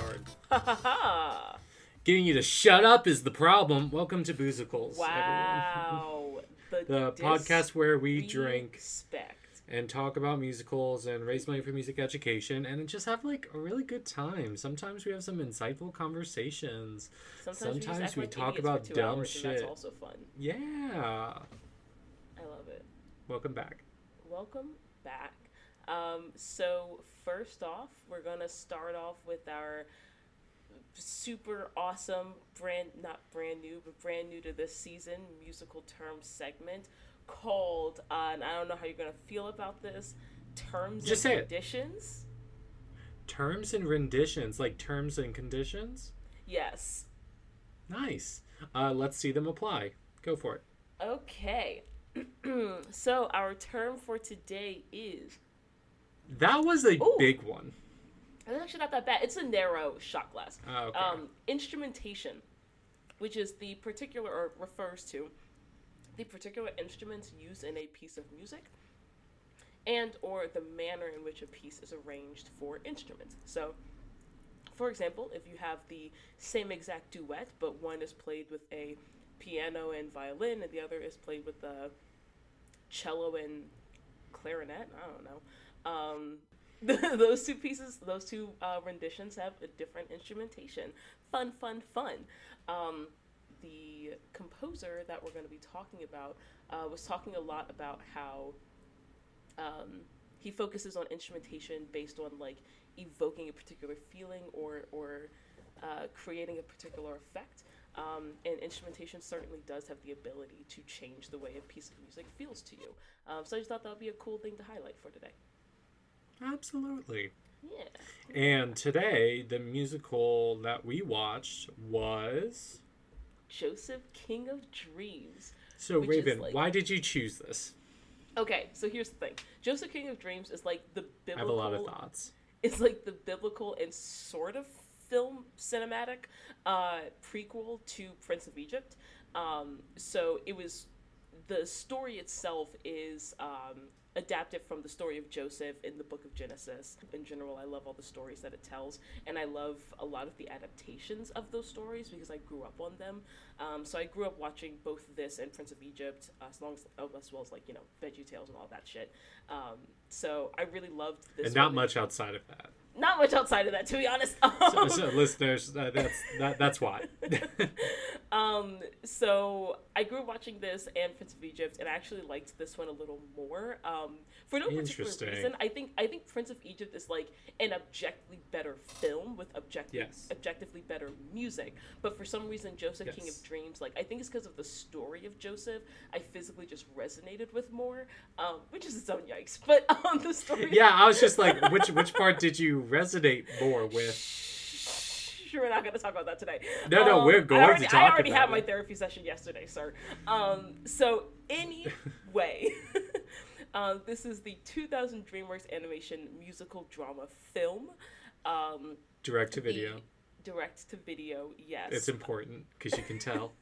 Ha ha ha! Getting you to shut up is the problem. Welcome to Boozicals, everyone. Wow. The podcast where we drink Respect. and talk about musicals and raise money for music education and just have like a really good time. Sometimes we have some insightful conversations. Sometimes, we, Sometimes we like talk about dumb hours, and that's also fun. Yeah. I love it. Welcome back. Welcome back. Um, so first off, we're gonna start off with our super awesome brand not brand new but brand new to this season musical term segment called uh, and I don't know how you're gonna feel about this terms Just and say it. conditions. Terms and renditions, like terms and conditions. Yes. Nice. Uh, let's see them apply. Go for it. Okay. so our term for today is That was a Ooh. big one. It's actually not that bad. It's a narrow shot glass. Oh, okay. Um, instrumentation, which is the particular or refers to the particular instruments used in a piece of music, and or the manner in which a piece is arranged for instruments. So, for example, if you have the same exact duet, but one is played with a piano and violin, and the other is played with a cello and clarinet. I don't know. Um, those two pieces, those two uh, renditions have a different instrumentation. Fun, fun, fun. Um, the composer that we're going to be talking about uh, was talking a lot about how um, he focuses on instrumentation based on like evoking a particular feeling or or uh, creating a particular effect. Um, and instrumentation certainly does have the ability to change the way a piece of music feels to you. Um, so I just thought that would be a cool thing to highlight for today. Absolutely. Yeah. And today, the musical that we watched was. Joseph King of Dreams. So, Raven, like- why did you choose this? Okay, so here's the thing. Joseph King of Dreams is like the biblical. I have a lot of thoughts. it's like the biblical and sort of film cinematic uh, prequel to Prince of Egypt. Um, so it was the story itself is um, adapted it from the story of Joseph in the book of Genesis. In general, I love all the stories that it tells, and I love a lot of the adaptations of those stories because I grew up on them. Um, so I grew up watching both this and Prince of Egypt, uh, as long as oh, as well as like you know Veggie Tales and all that shit. Um, so I really loved this. And not much outside of that. Not much outside of that, to be honest. So, so listeners, uh, that's that, that's why. Um, so I grew up watching this and Prince of Egypt, and I actually liked this one a little more. Um, for no particular reason, I think I think Prince of Egypt is like an objectively better film with objectively Yes. objectively better music. But for some reason, Joseph King of Dreams, like I think it's because of the story of Joseph, I physically just resonated with more, um, which is its own yikes. But um, the story, yeah, I was just like, which which part did you resonate more with? Sure, we're not going to talk about that today. No, no, Um, we're going I to already, talk I already had my therapy session yesterday, sir. Um, so anyway, um, this is the 2000 DreamWorks animation musical drama film. Um, Direct to video. direct to video, yes. It's important because you can tell.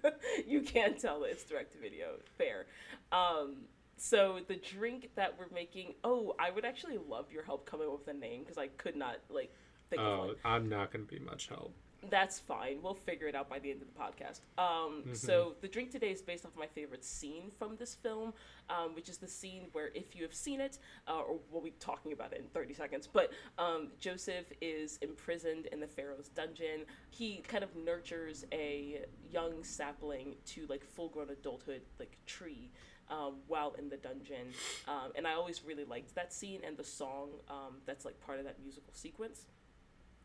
you can tell it's direct to video. Fair. Um, so the drink that we're making. Oh, I would actually love your help coming up with a name because I could not like think of one. Oh, I'm not going to be much help. That's fine. We'll figure it out by the end of the podcast. Um, So the drink today is based off my favorite scene from this film, um, which is the scene where, if you have seen it, uh, or we'll be talking about it in 30 seconds, but um, Joseph is imprisoned in the Pharaoh's dungeon. He kind of nurtures a young sapling to like full-grown adulthood, like tree. Um, while in the dungeon, um, and I always really liked that scene and the song um, that's like part of that musical sequence.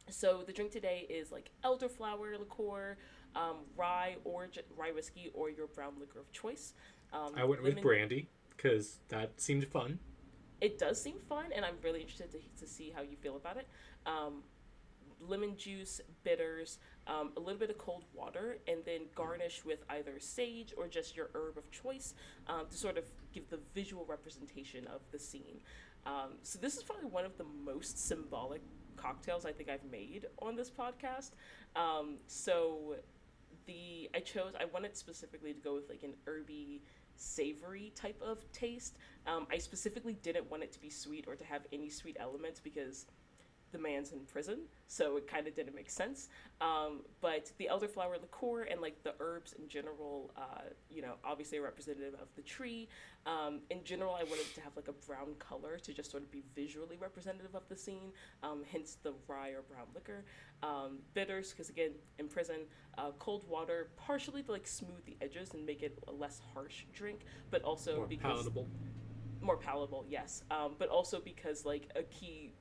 So the drink today is like elderflower liqueur, um, rye or j- rye whiskey, or your brown liquor of choice. Um, I went with lemon- brandy because that seemed fun. It does seem fun, and I'm really interested to, to see how you feel about it. Um, lemon juice, bitters, um, a little bit of cold water, and then garnish with either sage or just your herb of choice um, to sort of give the visual representation of the scene. Um, so this is probably one of the most symbolic cocktails I think I've made on this podcast. Um, so the I chose I wanted specifically to go with like an herby savory type of taste. Um, I specifically didn't want it to be sweet or to have any sweet elements because the man's in prison, so it kind of didn't make sense. Um, but the elderflower liqueur and like the herbs in general, uh, you know, obviously representative of the tree. Um, in general, I wanted to have like a brown color to just sort of be visually representative of the scene, um, hence the rye or brown liquor. Um, bitters, because again, in prison, uh, cold water partially to like smooth the edges and make it a less harsh drink, but also More because palatable. more palatable, yes. Um, but also because like a key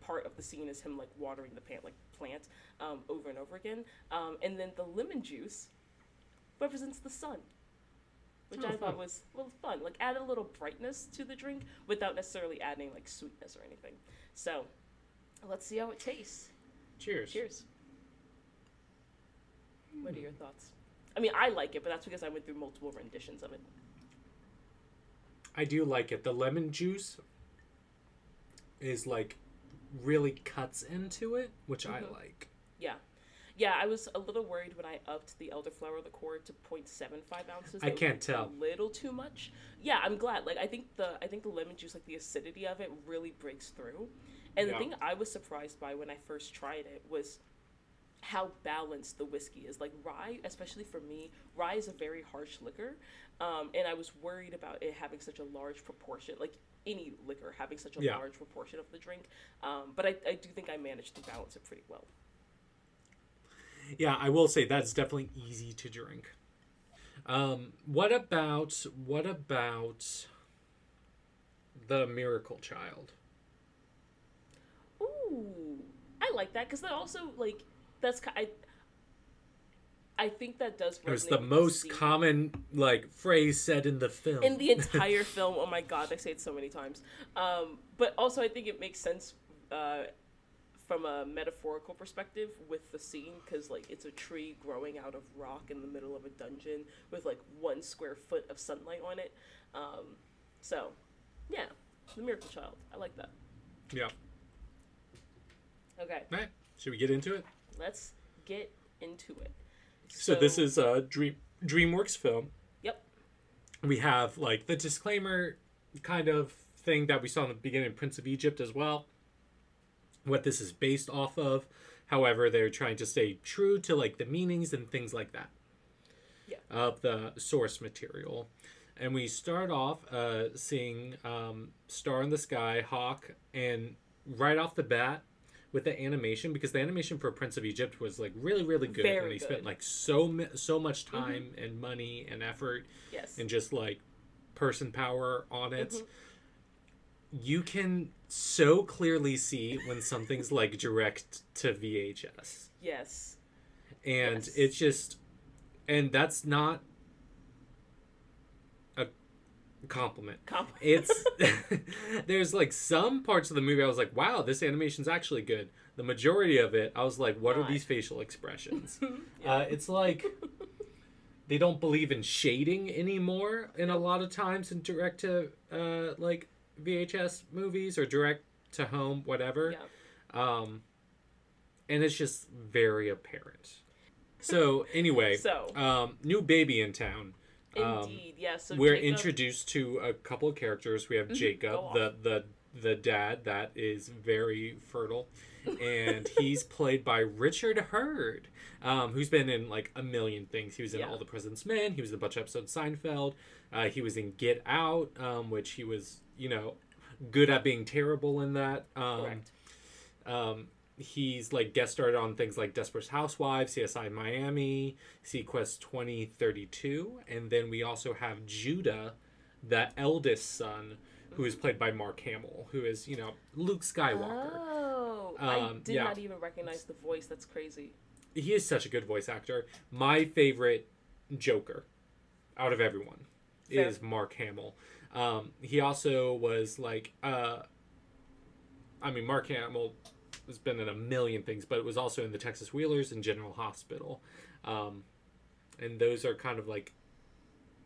part of the scene is him like watering the plant like plant um, over and over again. Um, and then the lemon juice represents the sun, which Oh, I fun. thought was well fun. Like add a little brightness to the drink without necessarily adding like sweetness or anything. So let's see how it tastes. Cheers. Cheers. What are your thoughts? I mean, I like it, but that's because I went through multiple renditions of it. I do like it. The lemon juice is like really cuts into it, which I Mhm. like. Yeah. Yeah, I was a little worried when I upped the elderflower liqueur to 0.75 ounces. I can't tell. A little too much. Yeah, I'm glad. Like I think the I think the lemon juice, like the acidity of it, really breaks through. And Yeah. the thing I was surprised by when I first tried it was how balanced the whiskey is. Like rye, especially for me, rye is a very harsh liquor, um, and I was worried about it having such a large proportion, like any liquor having such a Yeah. large proportion of the drink. Um, but I, I do think I managed to balance it pretty well. Yeah, I will say that's definitely easy to drink. Um, what about what about the Miracle Child? Ooh, I like that because that also like that's I. I think that does. It was the most scene. common like phrase said in the film. in the entire film. Oh my god, I say it so many times. Um, but also, I think it makes sense uh, from a metaphorical perspective with the scene because like it's a tree growing out of rock in the middle of a dungeon with like one square foot of sunlight on it. Um, so, yeah, the miracle child. I like that. yeah. Okay, All right. Should we get into it? let's get into it. So, this is a Dream DreamWorks film. Yep. We have like the disclaimer kind of thing that we saw in the beginning Prince of Egypt as well. What this is based off of. However, they're trying to stay true to like the meanings and things like that. Yeah. Of the source material. And we start off uh, seeing um, Star in the Sky, Hawk, and right off the bat with the animation because the animation for Prince of Egypt was like really really good Very and they spent like so so much time and money and effort yes. and just like person power on it. Mhm. You can so clearly see when something's like direct to VHS. yes. And Yes. it's just and that's not compliment. Com- It's there's like some parts of the movie I was like, wow, this animation's actually good. The majority of it, I was like, what are these facial expressions? Yeah. uh, it's like they don't believe in shading anymore in a lot of times in direct to uh, like VHS movies or direct to home, whatever. yeah. Um, and it's just very apparent. So anyway, So um, new baby in town. Um, indeed, yeah. So we're Jacob- introduced to a couple of characters. We have Go Jacob, the the the dad that is very fertile, and he's played by Richard Herd, um, who's been in like a million things. He was in Yeah. All the President's Men. He was in a bunch of episodes of Seinfeld. Uh, he was in Get Out, um, which he was you know good at being terrible in that. Um, Correct. He's like guest starred on things like Desperate Housewives, CSI Miami, SeaQuest 2032, and then we also have Judah, the eldest son, who is played by Mark Hamill, who is you know Luke Skywalker. Oh, I Um, did yeah. not even recognize the voice. That's crazy. He is such a good voice actor. My favorite Joker, out of everyone, Fair. is Mark Hamill. Um, he also was like, uh, I mean, Mark Hamill has been in a million things, but it was also in the Texas Wheelers and General Hospital, um, and those are kind of like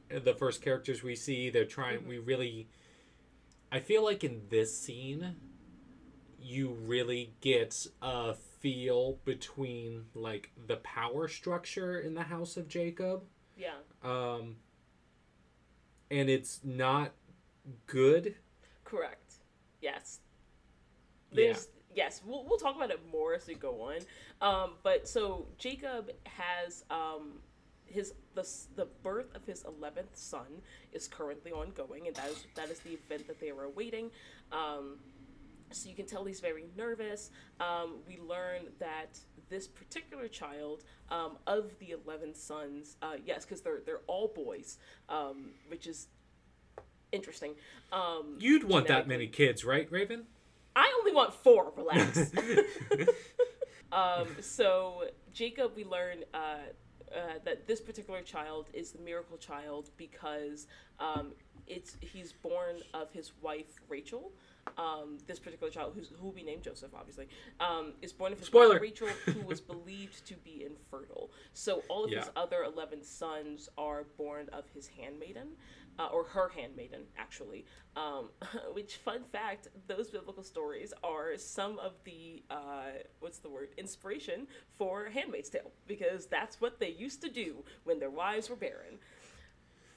the first characters we see. They're trying. Mhm. We really, I feel like in this scene, you really get a feel between like the power structure in the House of Jacob Yeah. um, and it's not good. Correct. Yes. There's yes, we'll, we'll talk about it more as we go on. Um, but so Jacob has um, his the the birth of his eleventh son is currently ongoing, and that is that is the event that they are awaiting. Um, so you can tell he's very nervous. Um, we learn that this particular child um, of the eleven sons, uh, yes, because they're they're all boys, um, which is interesting. Um, You'd want that many kids, right, Raven? I only want four. Relax. um, so Jacob, we learn uh, uh, that this particular child is the miracle child because um, it's he's born of his wife Rachel. Um, this particular child, who's, who will be named Joseph, obviously, um, is born of his Spoiler. wife Rachel, who was believed to be infertile. So all of his other eleven sons are born of his handmaiden, uh, or her handmaiden, actually. Um, which, fun fact, those biblical stories are some of the uh, what's the word inspiration for *Handmaid's Tale* because that's what they used to do when their wives were barren.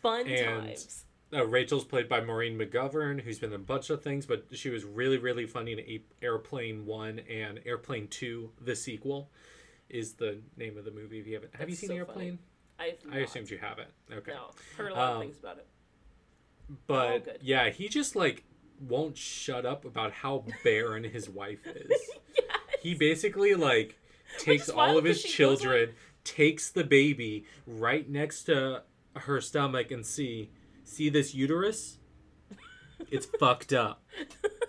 Fun And- times. Uh, Rachel's played by Maureen McGovern, who's been in a bunch of things, but she was really, really funny in Airplane One and Airplane Two. The sequel is the name of the movie. If you haven't, have you seen so Airplane? I've I assumed you haven't. Okay, No, heard a lot Um, of things about it. But Oh, yeah, he just like won't shut up about how barren his wife is. He basically like takes all of his children, takes the baby right next to her stomach, and see see this uterus. It's fucked up,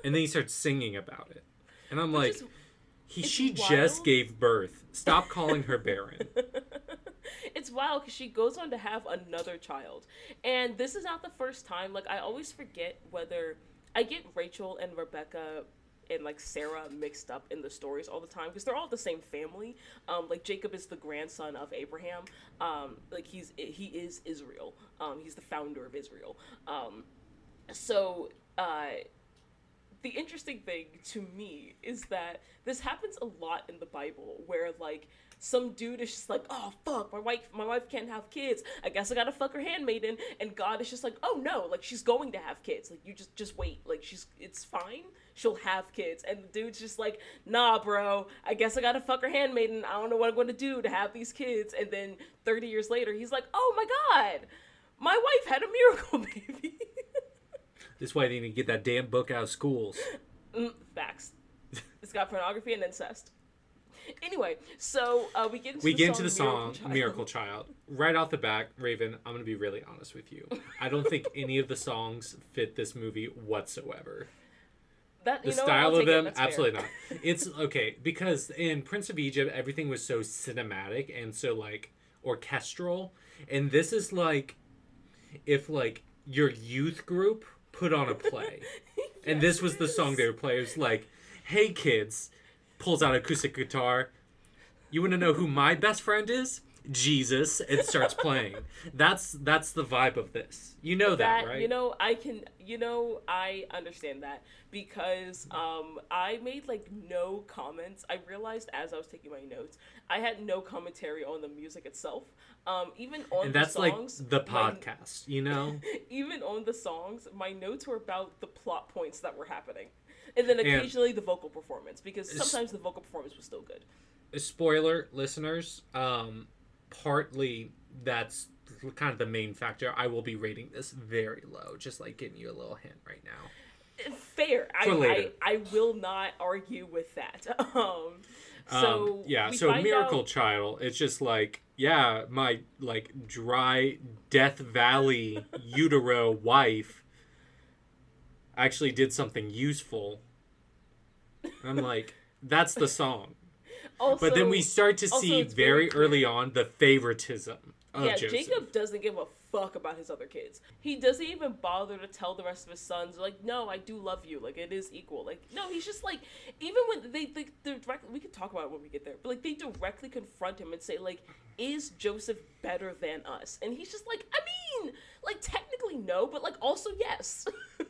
and then he starts singing about it, and I'm like, is- he she just gave birth. Stop calling her barren. it's wild because she goes on to have another child. And this is not the first time like i always forget whether i get rachel and rebecca and like sarah mixed up in the stories all the time because they're all the same family. Um like jacob is the grandson of abraham. Um like he's he is israel. Um he's the founder of israel. Um so uh the interesting thing to me is that this happens a lot in the Bible where like some dude is just like, oh fuck, my wife my wife can't have kids. I guess I gotta fuck her handmaiden and God is just like, oh no, like she's going to have kids. Like you just just wait. Like she's it's fine. She'll have kids. And the dude's just like, nah, bro, I guess I gotta fuck her handmaiden. I don't know what I'm gonna do to have these kids. And then 30 years later, he's like, oh my god, my wife had a miracle baby. This is why they to get that damn book out of schools. Mm, facts. It's got pornography and incest. Anyway, so uh, we get into we the get song into the song Child. Miracle Child. Right off the back, Raven, I'm going to be really honest with you. I don't think any of the songs fit this movie whatsoever. That, The know, style of them, fair. absolutely not. It's okay because in Prince of Egypt, everything was so cinematic and so like orchestral, and this is like if like your youth group put on a play, and this was the song they were playing. It was like, "Hey kids," pulls out acoustic guitar. You want to know who my best friend is? Jesus. It starts playing. that's that's the vibe of this. You know that, that right? you know i can you know i understand that because um i made like no comments i realized as i was taking my notes i had no commentary on the music itself um even on and the that's like songs the my- podcast. You know. even on the songs my notes were about the plot points that were happening and then And- occasionally the vocal performance because sometimes the vocal performance was still good. Spoiler listeners um partly that's kind of the main factor. I will be rating this very low just like giving you a little hint right now. Fair. I, I i will not argue with that. Um so um yeah so miracle out- child it's just like yeah my like dry death valley utero wife actually did something useful. I'm like that's the song. Also, but then we start to see very very early on the favoritism of yeah, Joseph. Jacob doesn't give a fuck about his other kids. He doesn't even bother to tell the rest of his sons, like, no, I do love you. Like, it is equal. Like, no, he's just like, even when they, they they're direct, we can talk about it when we get there, but like, they directly confront him and say, like, is Joseph better than us? And he's just like, I mean, like, technically no, but like, also yes.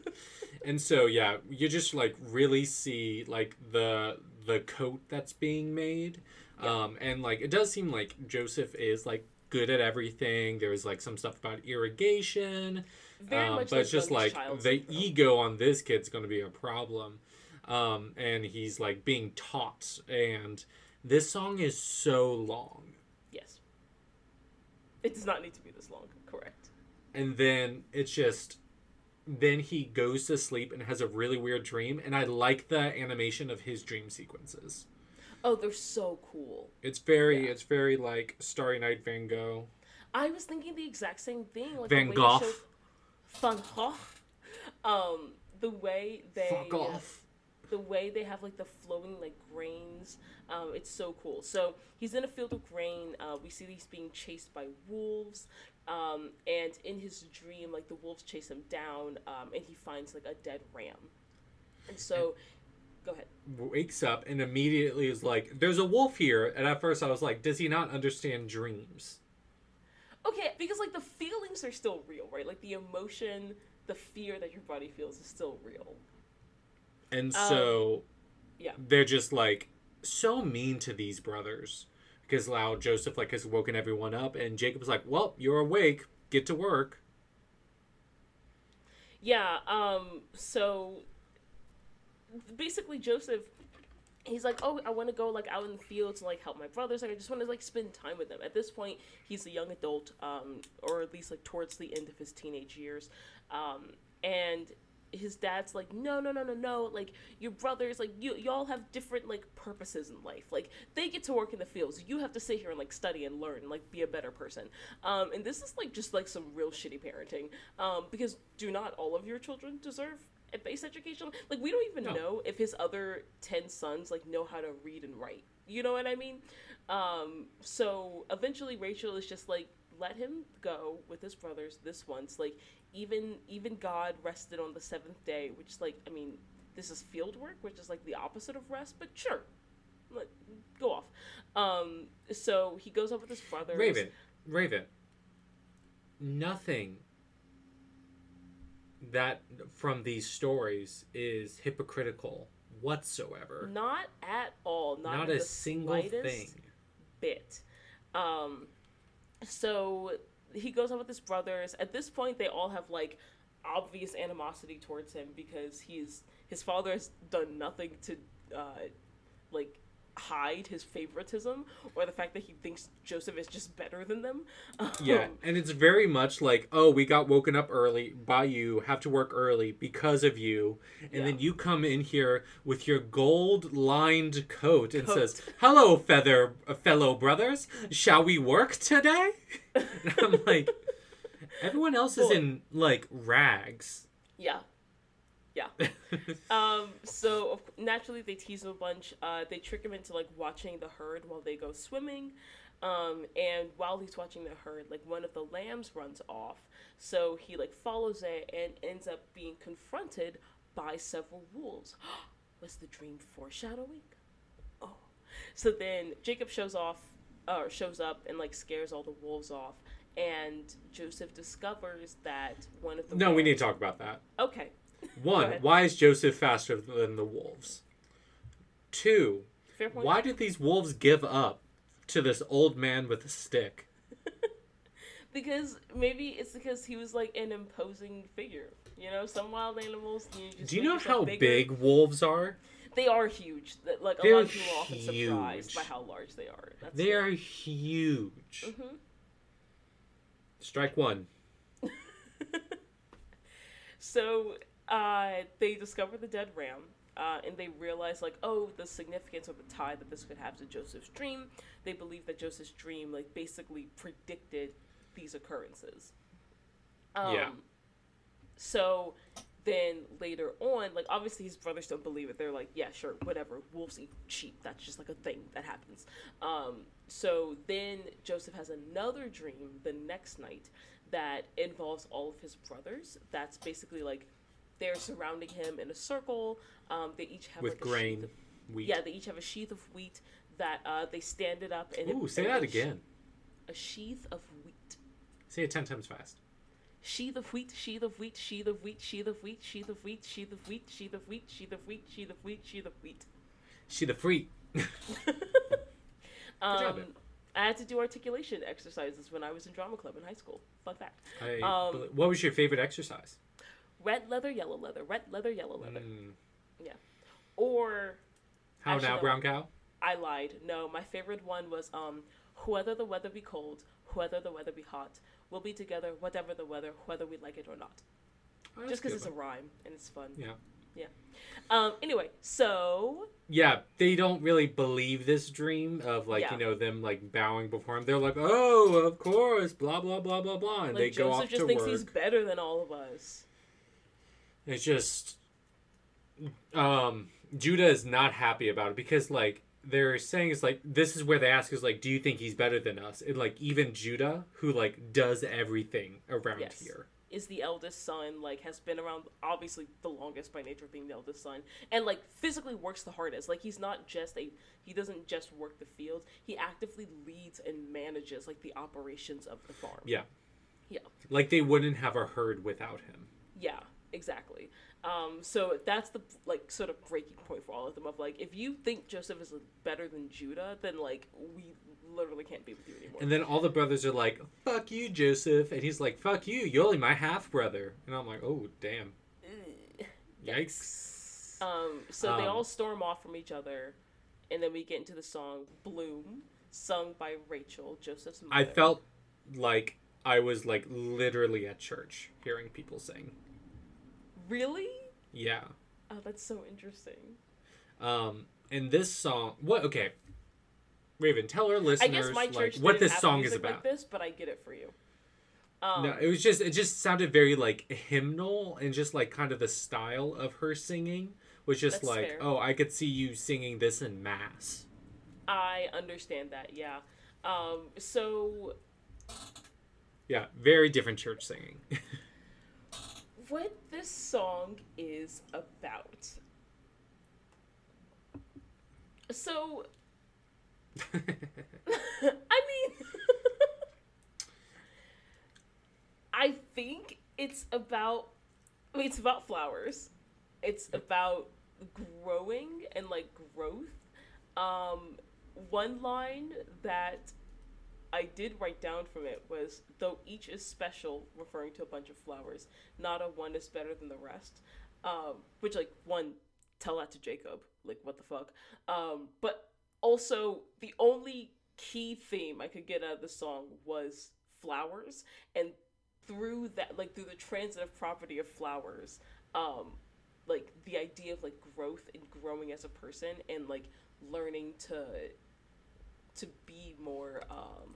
And so yeah, you just like really see like the the coat that's being made. Um and like it does seem like Joseph is like good at everything. There's like some stuff about irrigation. Very um, much but like it's just like the syndrome. ego on this kid's going to be a problem. um, and he's like being taught. And this song is so long. Yes. It does not need to be this long. Correct. And then it's just then he goes to sleep and has a really weird dream and i like the animation of his dream sequences Oh, they're so cool. it's very Yeah. it's very like starry night van gogh I was thinking the exact same thing. Like Van Gogh. Showed... Van Gogh. Um, the way they fuck off the way they have like the flowing like grains um, it's so cool so he's in a field of grain uh, we see he's being chased by wolves um, and in his dream like the wolves chase him down um, and he finds like a dead ram and so go ahead. wakes up and immediately is like there's a wolf here. And at first i was like does he not understand dreams? Okay because like the feelings are still real right? Like the emotion the fear that your body feels is still real. And Um, so yeah. they're just like so mean to these brothers. Because now joseph like has woken everyone up and jacob's like well you're awake. Get to work. Yeah, um, so basically Joseph he's like, Oh, I wanna go like out in the fields and like help my brothers, like I just wanna like spend time with them. At this point he's a young adult, um, or at least like towards the end of his teenage years. Um, and his dad's like, No, no, no, no, no, like your brothers, like you y'all have different like purposes in life. Like they get to work in the fields. You have to sit here and like study and learn and like be a better person. Um, and this is like just like some real shitty parenting. Um, because do not all of your children deserve a base education? Like we don't even No. know if his other ten sons like know how to read and write. You know what I mean? Um, so eventually Rachel is just like, let him go with his brothers this once. Like even even God rested on the seventh day, which like I mean, this is field work, which is like the opposite of rest, but sure. Like, go off. Um, so he goes up with his brothers. Raven, Raven. Nothing that from these stories is hypocritical whatsoever. Not at all. Not, Not a single thing. bit. Um, so he goes out with his brothers. At this point, they all have like obvious animosity towards him because he's his father has done nothing to uh, like hide his favoritism or the fact that he thinks Joseph is just better than them. Yeah, Um, and it's very much like, oh, we got woken up early by you, have to work early because of you, and then you come in here with your gold-lined coat and Coat. says, "Hello, feather uh, fellow brothers, shall we work today?" and I'm like, everyone else is in like rags. yeah. Yeah. Um, so of- naturally they tease him a bunch. Uh, they trick him into like watching the herd while they go swimming. Um, and while he's watching the herd, like one of the lambs runs off. So he like follows it and ends up being confronted by several wolves. Was the dream foreshadowing? Oh. So then Jacob shows off, or shows up and like scares all the wolves off. And Joseph discovers that one of the no, we need to talk about that. Okay. One, why is Joseph faster than the wolves? Two, why did these wolves give up to this old man with a stick? Because maybe it's because he was like an imposing figure. You know, some wild animals. You just Do you know how bigger. big wolves are? they are? Huge. Like a They're lot of people are often surprised by how large they are. That's They are huge. Mhm. Strike one. So uh, they discover the dead ram, uh, and they realize like, oh, the significance of the tie that this could have to Joseph's dream. They believe that Joseph's dream like basically predicted these occurrences. Um, Yeah. So then later on, like obviously his brothers don't believe it. They're like, yeah, sure, whatever. Wolves eat sheep. That's just like a thing that happens. Um, so then Joseph has another dream the next night that involves all of his brothers. That's basically like they're surrounding him in a circle. Um, they each have With like, a grain, sheath of, wheat. yeah, they each have a sheath of wheat that uh, they stand it up and Ooh, it, say that again. a sheath of wheat. Say it ten times fast. Sheath of wheat, sheath of wheat, sheath of wheat, sheath of wheat, sheath of wheat, sheath of wheat, sheath of wheat, sheath of wheat, sheath of wheat, sheath of wheat. She the freak. Um. I had to do articulation exercises when I was in drama club in high school. Fact. I Um, what was your favorite exercise? Red leather, yellow leather, red leather, yellow leather. Mm, or How Actually, now, brown cow? I lied. No, my favorite one was um, whether the weather be cold, whether the weather be hot, we'll be together, whatever the weather, whether we like it or not. Oh, Just because it's a rhyme and it's fun. yeah. Yeah. Um. Anyway, so Yeah, they don't really believe this dream of like Yeah. you know them like bowing before him. They're like, oh, of course, blah blah blah blah blah, and like they go Joseph off just to thinks work. he's better than all of us. It's just, um, Judah is not happy about it because like they're saying is like this is where they ask is like, do you think he's better than us? And like even Judah, who like does everything around Yes. here. Is the eldest son like has been around obviously the longest by nature of being the eldest son and like physically works the hardest. Like he's not just a he doesn't just work the fields; He actively leads and manages like the operations of the farm. Yeah. Yeah. Like they wouldn't have a herd without him. Yeah, exactly. Um, so that's the like sort of breaking point for all of them. Of like, if you think Joseph is better than Judah, then like we literally can't be with you anymore. And then all the brothers are like, "Fuck you, Joseph," and he's like, "Fuck you, you're only my half brother." And I'm like, "Oh, damn, yikes!" Um, so they Um, all storm off from each other, and then we get into the song "Bloom," sung by Rachel, Joseph's mother. I felt like I was like literally at church hearing people sing. Really. Yeah. Oh, that's so interesting. Um, and this song, what? Okay, Raven, tell our I listeners guess my like church what this song is about. like this, but I get it for you. Um, No, it was just it just sounded very like hymnal and just like kind of the style of her singing was just like, fair. oh, I could see you singing this in mass. I understand that. Yeah. Um, so Yeah, very different church singing. what this song is about. So, I mean, I think it's about I mean, it's about flowers. It's about growing and like growth. Um, one line that I did write down from it was though each is special, referring to a bunch of flowers, not a one is better than the rest. Um, which like one tell that to Jacob, like what the fuck. Um, but also the only key theme I could get out of the song was flowers, and through that, like through the transitive property of flowers, um, like the idea of like growth and growing as a person and like learning to to be more um,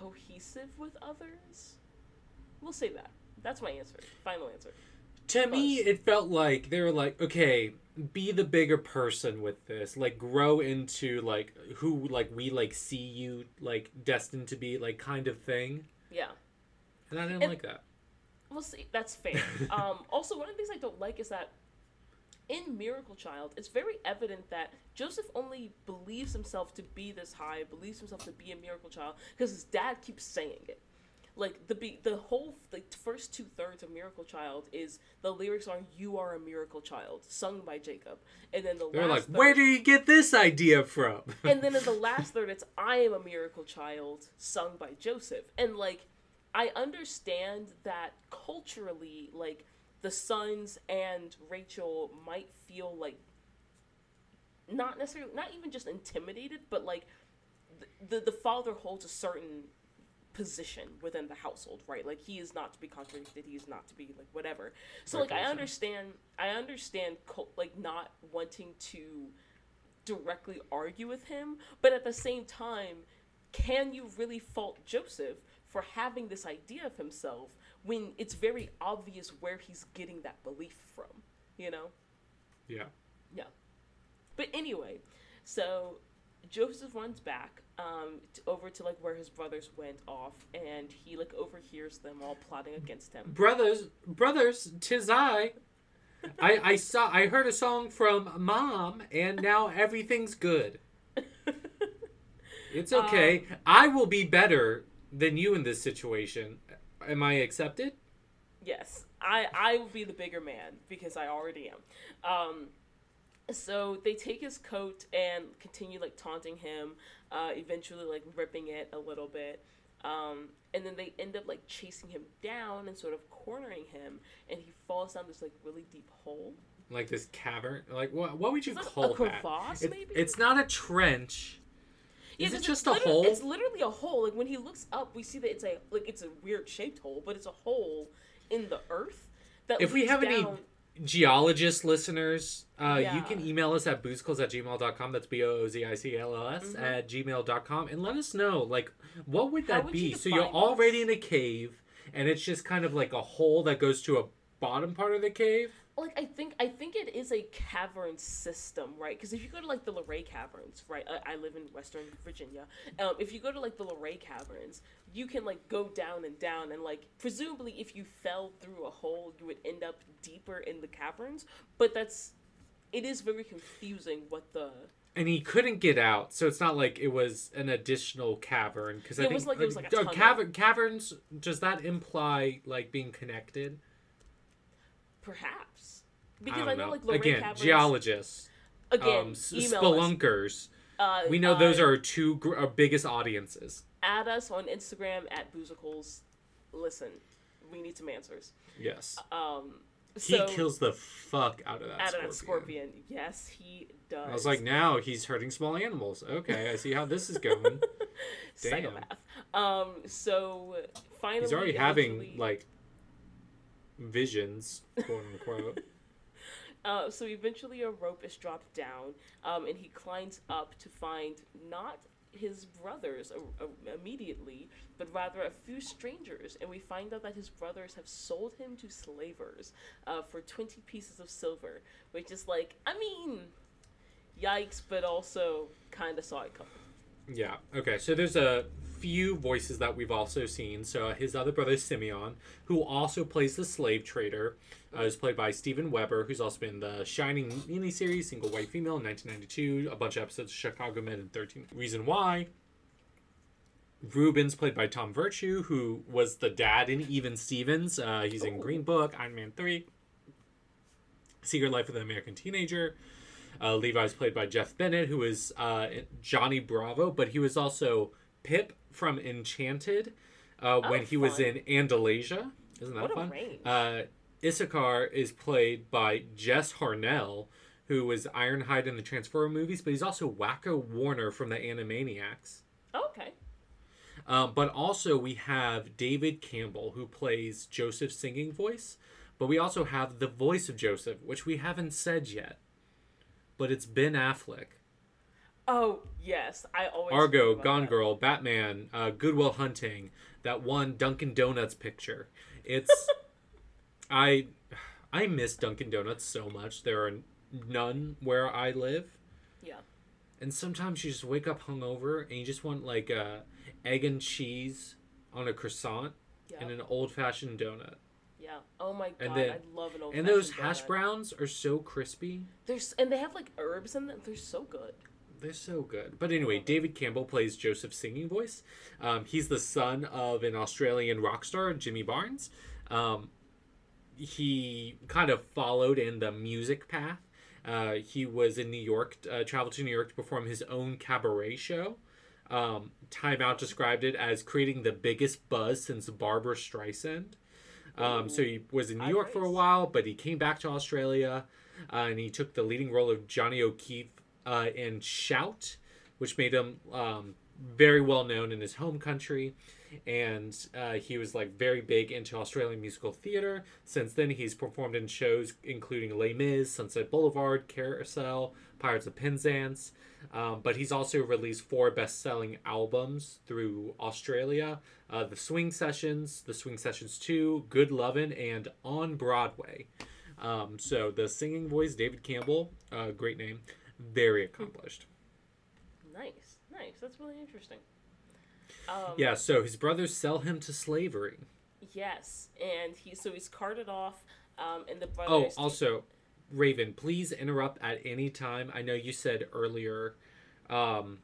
cohesive with others. We'll say that. That's my answer. Final answer. to me, it felt like they were like, okay, be the bigger person with this, like grow into like who like we like see you like destined to be, like kind of thing. Yeah. And I didn't And- like that. We'll see. That's fair. um, also, one of the things I don't like is that in Miracle Child, it's very evident that Joseph only believes himself to be this high, believes himself to be a miracle child, because his dad keeps saying it. Like the be- the whole like first two thirds of Miracle Child is the lyrics are "You are a miracle child," sung by Jacob, and then the They're like, third, where do you get this idea from? and then in the last third it's i am a miracle child sung by joseph and like i understand that culturally like the sons and rachel might feel like not necessarily not even just intimidated but like the the, the father holds a certain position within the household right? Like he is not to be contradicted he is not to be like whatever. So like i understand i understand like not wanting to directly argue with him, but at the same time, can you really fault Joseph for having this idea of himself when it's very obvious where he's getting that belief from? You know? yeah. Yeah. But anyway, so Joseph runs back um, t- over to like where his brothers went off, and he like overhears them all plotting against him. Brothers, brothers, tis I. I I saw I heard a song from mom and now everything's good. It's okay. I will be better than you in this situation. Am I accepted? Yes, I I will be the bigger man because I already am. Um, so they take his coat and continue like taunting him. Uh, eventually, like ripping it a little bit. Um, and then they end up like chasing him down and sort of cornering him, and he falls down this like really deep hole. like this cavern. Like what? What would you Is it call a that? crevasse, It- maybe? It's not a trench. Yeah, Is it just a hole? It's literally a hole. Like when he looks up, we see that it's a like it's a weird shaped hole, but it's a hole in the earth. That If we have any down- geologist listeners, uh, you can email us at boozicals at gmail.com. That's B O O Z I C L L S Mhm. at gmail.com. And let us know, like, what would that would be? you So you're define already in a cave, and it's just kind of like a hole that goes to a bottom part of the cave. Like I think I think it is a cavern system, right? Because if you go to like the Luray Caverns, right? I, I live in Western Virginia. Um, if you go to like the Luray Caverns, you can like go down and down, and like presumably if you fell through a hole, you would end up deeper in the caverns. But that's it is very confusing what the And he couldn't get out, so it's not like it was an additional cavern. Because I It think was like- it was like a tunnel. cavern, caverns. Does that imply like being connected? Perhaps I because don't I, know know. like Luray Again, Caverns. geologists, again, um, spelunkers. Uh, We know those uh, are our two gr- our biggest audiences. add us on Instagram at Boozicals. Listen, we need some answers. Yes. Um, He kills the fuck out of that out scorpion. of that scorpion. Yes, he does. I was like, now he's hurting small animals. Okay, I see how this is going. damn. psychopath. Um, so finally, he's already having like visions, quote unquote. Uh, so eventually, a rope is dropped down, um, and he climbs up to find not his brothers uh, uh, immediately, but rather a few strangers. And we find out that his brothers have sold him to slavers uh, for 20 pieces of silver, which is like, I mean, yikes, but also kind of saw it coming. Yeah. Okay. So there's a few voices that we've also seen. So his other brother Simeon, who also plays the slave trader, uh, is played by Steven Weber, who's also been in the Shining miniseries, Single White Female in 1992, a bunch of episodes of Chicago Med and 13 Reason Why. Reuben's, played by Tom Virtue, who was the dad in Even Stevens. Uh, he's in Green Book, Iron Man 3, Secret Life of the American Teenager. Uh, Levi's played by Jeff Bennett, who is uh, Johnny Bravo, but he was also Pip from Enchanted uh, when Oh, he was in Andalasia. Isn't that What fun? Uh, Issachar is played by Jess Harnell, who was Ironhide in the Transformer movies, but he's also Wakko Warner from the Animaniacs. okay. Um, but also we have David Campbell, who plays Joseph's singing voice. But we also have the voice of Joseph, which we haven't said yet. But it's Ben Affleck. Oh, yes. I always. Argo, Gone that. Girl, Batman, uh, Good Will Hunting, that one Dunkin' Donuts picture. It's I I miss Dunkin' Donuts so much. There are none where I live, Yeah. and sometimes you just wake up hungover and you just want like uh, egg and cheese on a croissant Yeah. and an old fashioned donut. Yeah. Oh my god, And then- I love an old. And those hash browns are so crispy. There's and they have like herbs in them. They're so good. They're so good. But anyway, David Campbell plays Joseph's singing voice. Um, he's the son of an Australian rock star, Jimmy Barnes. Um, he kind of followed in the music path. Uh, he was in New York, uh, traveled to New York to perform his own cabaret show. Um, Time Out described it as creating the biggest buzz since Barbra Streisand. Um, so he was in New York for a while, but he came back to Australia uh, and he took the leading role of Johnny O'Keefe uh, in Shout, which made him um, very well known in his home country. And uh, he was like very big into Australian musical theater. Since then, he's performed in shows including Les Mis, Sunset Boulevard, Carousel, Pirates of Penzance. Um, but he's also released four best-selling albums through Australia: uh, The Swing Sessions, The Swing Sessions Two, Good Lovin', and On Broadway. Um, so the singing voice, David Campbell, uh, great name, very accomplished. Nice, nice. That's really interesting. Um, Yeah, so his brothers sell him to slavery. Yes, and he so he's carted off, um, and the brothers. Oh, brothers. also, Raven, please interrupt at any time. I know you said earlier, um,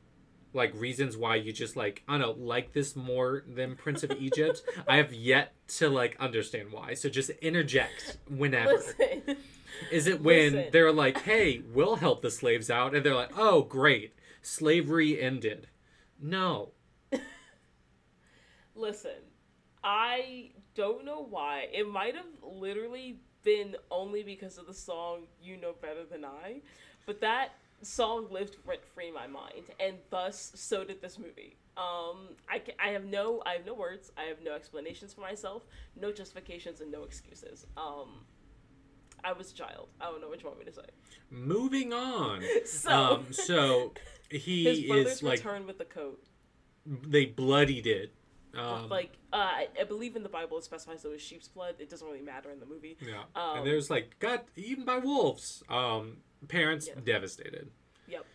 like reasons why you just like I don't know like this more than Prince of Egypt. I have yet to like understand why. So just interject whenever. Listen, Is it when Listen. they're like, "Hey, we'll help the slaves out," and they're like, "Oh, great, slavery ended." No, listen. I don't know why. It might have literally been only because of the song "You Know Better Than I," but that song lived rent free in my mind, and thus so did this movie. Um, I, I have no I have no words. I have no explanations for myself, no justifications, and no excuses. Um, I was a child. I don't know what you want me to say. Moving on. So Um, so he his brothers is like return with the coat. they bloodied it. Um, like uh, I, I believe in the Bible it specifies it was sheep's blood. It doesn't really matter in the movie. yeah, um, and there's like got eaten by wolves. Um, parents Yeah. devastated. Yep,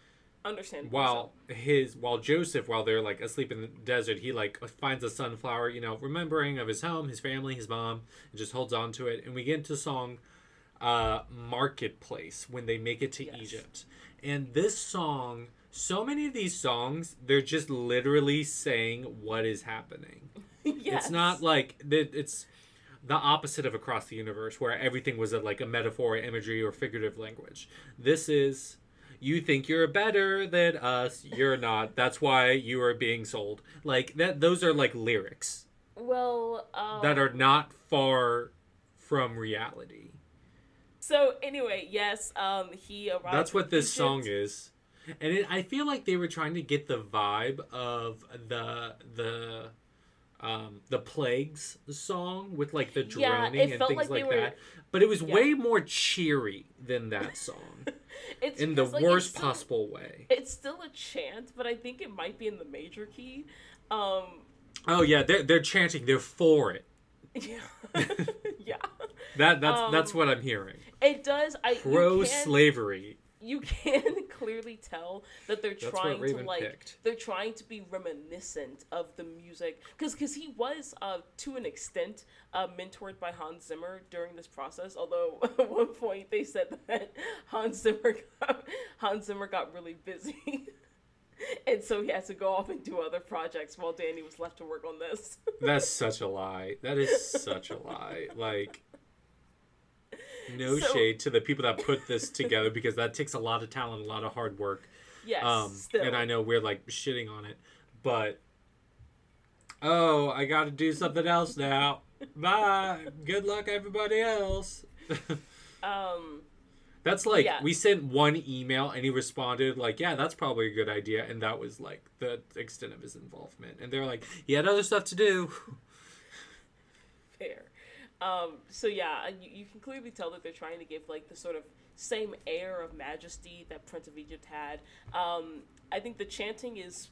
understand. While his while Joseph while they're like asleep in the desert, he like finds a sunflower, you know, remembering of his home, his family, his mom, and just holds on to it. And we get into the song uh Marketplace when they make it to Yes. Egypt. And this song, so many of these songs, they're just literally saying what is happening. yes. It's not like it's the opposite of across the universe where everything was a, like a metaphor, imagery, or figurative language. This is you think you're better than us, you're not. That's why you are being sold. Like that those are like lyrics well um, that are not far from reality. So anyway, yes, um, he arrived. That's what this Egypt. song is. And it, I feel like they were trying to get the vibe of the the um, the plagues song with like the Yeah, droning it and things like like, were- that. But it was Yeah. way more cheery than that song It's in the like, worst still- possible way. It's still a chant, but I think it might be in the major key. Um, Oh yeah, they're they're chanting. They're for it. yeah, yeah. That that's that's Um, what I'm hearing. It does. I Pro slavery. You can clearly tell that they're That's trying to like picked. they're trying to be reminiscent of the music because because he was uh, to an extent uh, mentored by Hans Zimmer during this process. Although at one point they said that Hans Zimmer got, Hans Zimmer got really busy. And so he had to go off and do other projects while Danny was left to work on this. That's such a lie. That is such a lie. Like no So- shade to the people that put this together because that takes a lot of talent, a lot of hard work. yes, Um still. and I know we're like shitting on it, but oh, I got to do something else now. Bye. Good luck everybody else. um, That's like Yeah. we sent one email and he responded like, "Yeah, that's probably a good idea," and that was like the extent of his involvement. And they're like, "He had other stuff to do." Um, so yeah, you, you can clearly tell that they're trying to give like the sort of same air of majesty that Prince of Egypt had. Um, I think the chanting is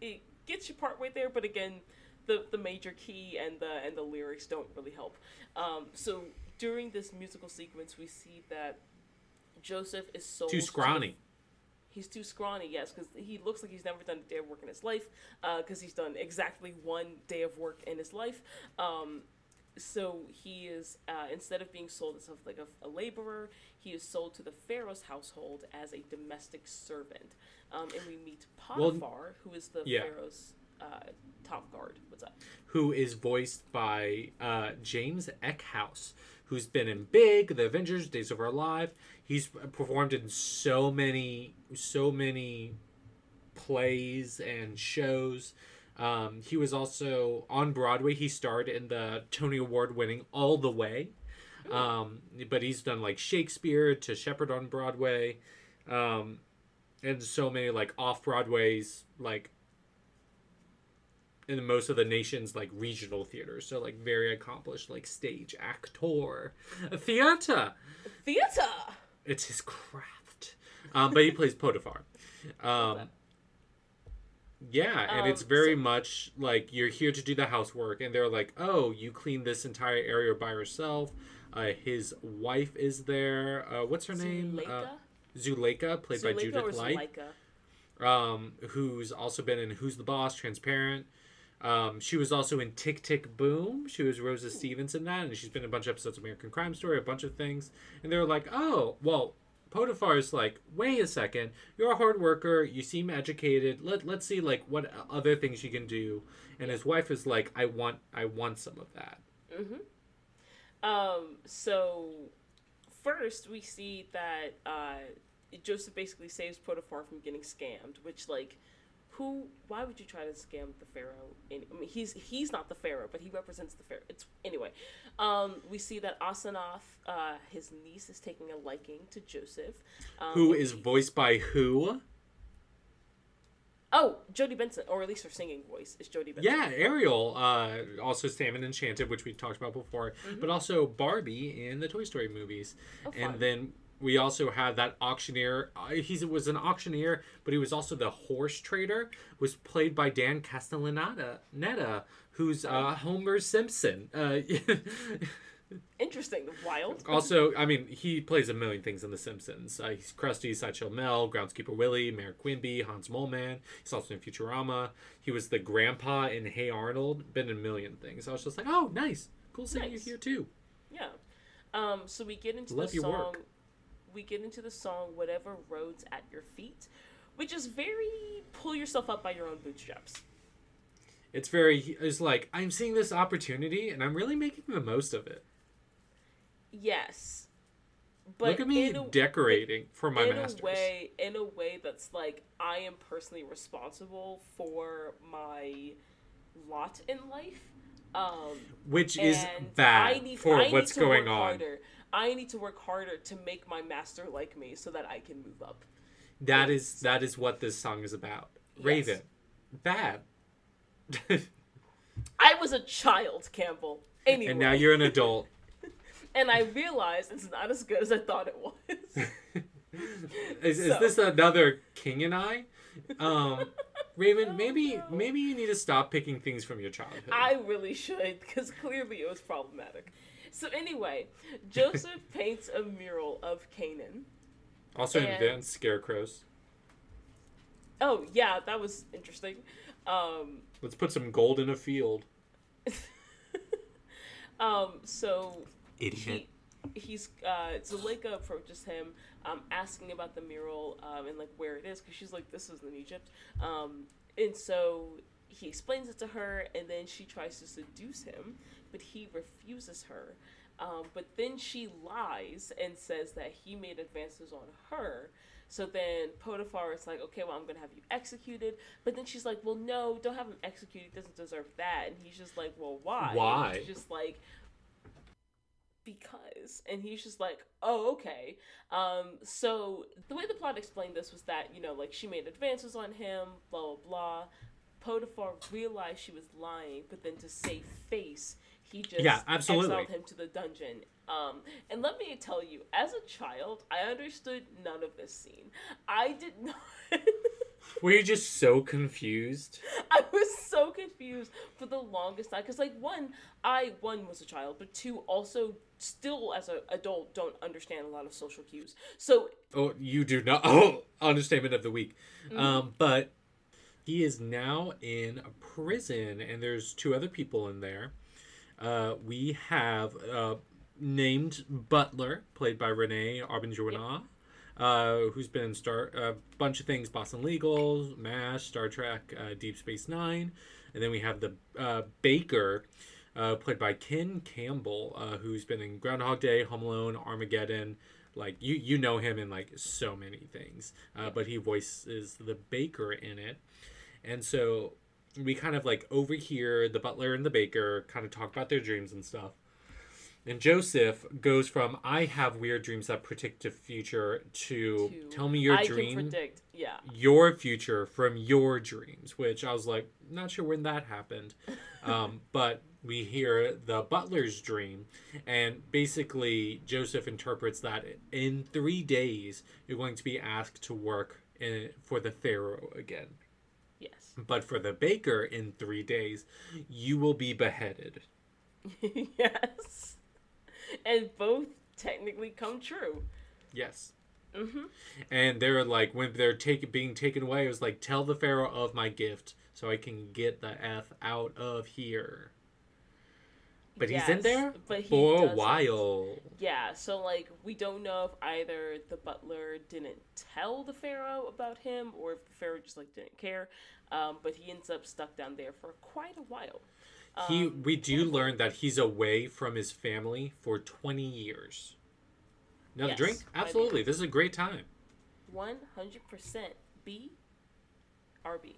it gets you partway there, but again, the the major key and the and the lyrics don't really help. Um, so during this musical sequence, we see that Joseph is sold Too to scrawny. He's too scrawny, yes, because he looks like he's never done a day of work in his life. Because he's done exactly one day of work in his life. Um, so he is uh, instead of being sold as a, like a, a laborer, he is sold to the pharaoh's household as a domestic servant. Um, and we meet Well, who is the yeah. pharaoh's uh, top guard. What's up? who is voiced by uh, James Eckhouse, who's been in Big, The Avengers, Days of Our Life. He's performed in so many, so many plays and shows. Um, he was also on Broadway. He starred in the Tony Award winning All the Way. Um, but he's done like Shakespeare to Shepard on Broadway. Um, and so many like off Broadway's like in most of the nation's like regional theaters. So like very accomplished like stage actor. Theater. Theater. It's his craft. Um, but he plays Potiphar. Um, yeah, and it's Um, very much like you're here to do the housework, and they're like, "Oh, you clean this entire area by yourself." Uh, his wife is there. Uh, what's her name? Uh, Zuleika? Zuleika, played by Zuleika Judith or Light um, who's also been in Who's the Boss, Transparent. Um, she was also in Tick Tick Boom. She was Rosa Stevens in that, and she's been in a bunch of episodes of American Crime Story, a bunch of things. And they were like, oh, well, Potiphar's like, wait a second, you're a hard worker, you seem educated. Let let's see like what other things you can do. And his wife is like, I want I want some of that. Um, so first we see that uh, Joseph basically saves Potiphar from getting scammed, which like who? Why would you try to scam the pharaoh? In, I mean, he's he's not the pharaoh, but he represents the pharaoh. It's anyway. Um, we see that Asenath, uh, his niece, is taking a liking to Joseph. Um, Who and is he- voiced by who? Oh, Jodi Benson, or at least her singing voice is Jodi Benson. Yeah, Ariel. Uh, also Sam and Enchanted, which we talked about before, but also Barbie in the Toy Story movies. Mm-hmm. Oh, and then we also had that auctioneer. Uh, he was an auctioneer, but he was also the horse trader. Was played by Dan Castellaneta, Netta, who's uh, Homer Simpson. Uh, Interesting. Wild. also, I mean, he plays a million things in The Simpsons. Uh, he's Krusty, Sideshow Mel, Groundskeeper Willie, Mayor Quimby, Hans Moleman. He's also in Futurama. He was the grandpa in Hey Arnold. Been in a million things. I was just like, oh, nice, cool seeing Nice. you here too. Yeah. Um, so we get into Love the your song. work. We get into the song "Whatever Roads at Your Feet," which is very pull yourself up by your own bootstraps. It's very. It's like I'm seeing this opportunity and I'm really making the most of it. Yes, but Look at me a, decorating for my in masters. a way, in a way that's like I am personally responsible for my lot in life. Um, which is bad need, for I what's going on. Harder. I need to work harder to make my master like me, so that I can move up. That is that is what this song is about. Yes. Raven, bad. I was a child, Campbell. Anyway, and now you're an adult. and I realized it's not as good as I thought it was. is, is this another King and I? Um, Raven, Oh, maybe no. maybe you need to stop picking things from your childhood. I really should, because clearly it was problematic. So anyway, Joseph paints a mural of Canaan. also and- invent scarecrows. Oh yeah, that was interesting. Um, Let's put some gold in a field. um, so Idiot. he, he's uh, Zuleika approaches him, um, asking about the mural um, and like where it is because she's like, "This is in Egypt," um, and so he explains it to her, and then she tries to seduce him, but he refuses her. Um, but then she lies and says that he made advances on her. So then Potiphar is like, okay, well, I'm going to have you executed. But then she's like, well, no, don't have him executed. He doesn't deserve that. And he's just like, well, why? And Why? she's just like, because. And he's just like, oh, okay. Um, so the way the plot explained this was that, you know, like she made advances on him, blah, blah, blah. Potiphar realized she was lying, but then to save face, he just Yeah, absolutely. exiled him to the dungeon. Um, and let me tell you, as a child, I understood none of this scene. I did not. Were you just so confused? I was so confused for the longest time because, like, one, I one was a child, but two, also still as an adult, don't understand a lot of social cues. So Oh, you do not. Oh, understatement of the week. Mm-hmm. Um, but he is now in a prison, and there's two other people in there. Uh, we have uh, named Butler, played by René Auberjonois, uh, who's been in star a bunch of things: Boston Legal, MASH, Star Trek, uh, Deep Space Nine, and then we have the uh, Baker. Played by Ken Campbell, who's been in Groundhog Day, Home Alone, Armageddon, like you you know him in like so many things. Uh, but he voices the baker in it. And so we kind of like overhear the butler and the baker kind of talk about their dreams and stuff and joseph goes from i have weird dreams that predict the future to, to, tell me your I dream can predict. Yeah, your future from your dreams, which I was like, not sure when that happened. Um, but we hear the butler's dream, and basically Joseph interprets that in three days you're going to be asked to work in, for the Pharaoh again. Yes, But for the baker, in three days, you will be beheaded. yes, and both technically come true. Yes. hmm And they're like, when they're taken, being taken away, it was like, tell the Pharaoh of my gift so I can get the F out of here. But he's in there but for a doesn't. while. Yeah, so like we don't know if either the butler didn't tell the pharaoh about him or if the pharaoh just like didn't care. Um, but he ends up stuck down there for quite a while. he, Um, we do learn that he's away from his family for 20 years. Another Yes, drink? by the Absolutely. This is a great time. One hundred percent B. RB.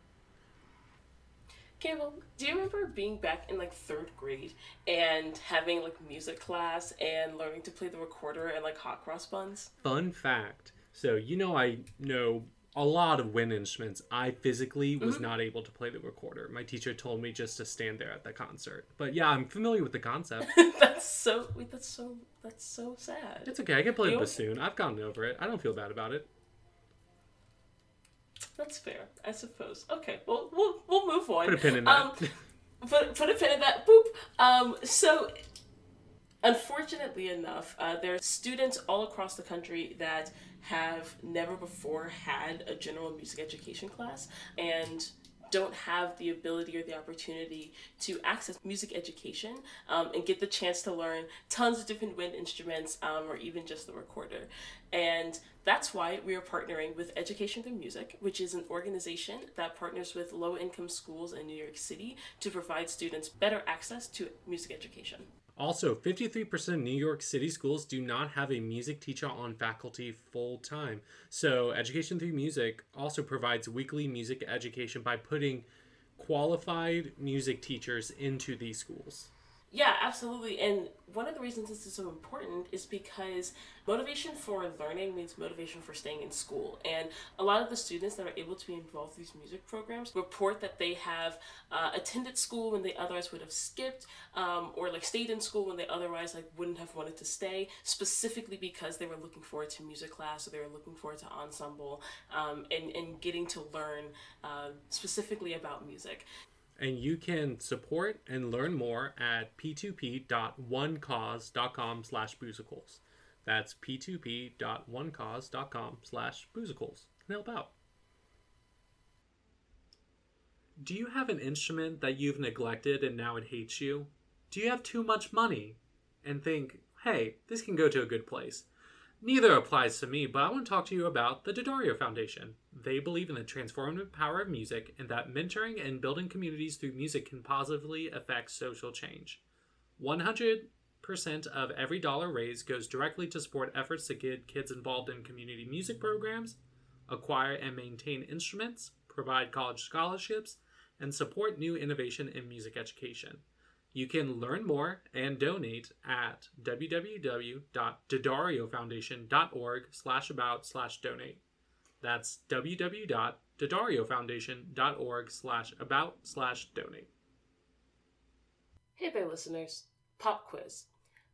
Campbell, do you remember being back in like third grade and having like music class and learning to play the recorder and like hot cross buns? Fun fact. So you know I know a lot of wind instruments. I physically was not able to play the recorder. My teacher told me just to stand there at the concert. But yeah, I'm familiar with the concept. that's so wait, that's so that's so sad. It's okay. I can play the You- bassoon. I've gotten over it. I don't feel bad about it. That's fair, I suppose. Okay, well we'll we'll move on. Put a pin in that. Um, put put a pin in that. Boop. Um, so, unfortunately enough, uh, there are students all across the country that have never before had a general music education class and don't have the ability or the opportunity to access music education um, and get the chance to learn tons of different wind instruments um, or even just the recorder. And that's why we are partnering with Education Through Music, which is an organization that partners with low income schools in New York City to provide students better access to music education. Also, 53% of New York City schools do not have a music teacher on faculty full time. So, Education Through Music also provides weekly music education by putting qualified music teachers into these schools. Yeah, absolutely. And one of the reasons this is so important is because motivation for learning means motivation for staying in school. And a lot of the students that are able to be involved in these music programs report that they have uh, attended school when they otherwise would have skipped, um, or like stayed in school when they otherwise like wouldn't have wanted to stay, specifically because they were looking forward to music class or they were looking forward to ensemble um, and, and getting to learn uh, specifically about music. And you can support and learn more at p2p.onecause.com slash boozicals. That's p2p.onecause.com slash boozicals. And help out. Do you have an instrument that you've neglected and now it hates you? Do you have too much money and think, hey, this can go to a good place? Neither applies to me, but I want to talk to you about the D'Addario Foundation. They believe in the transformative power of music and that mentoring and building communities through music can positively affect social change. 100% of every dollar raised goes directly to support efforts to get kids involved in community music programs, acquire and maintain instruments, provide college scholarships, and support new innovation in music education. You can learn more and donate at www.daddariofoundation.org slash about slash donate. That's www.daddariofoundation.org slash about slash donate. Hey there, listeners. Pop quiz.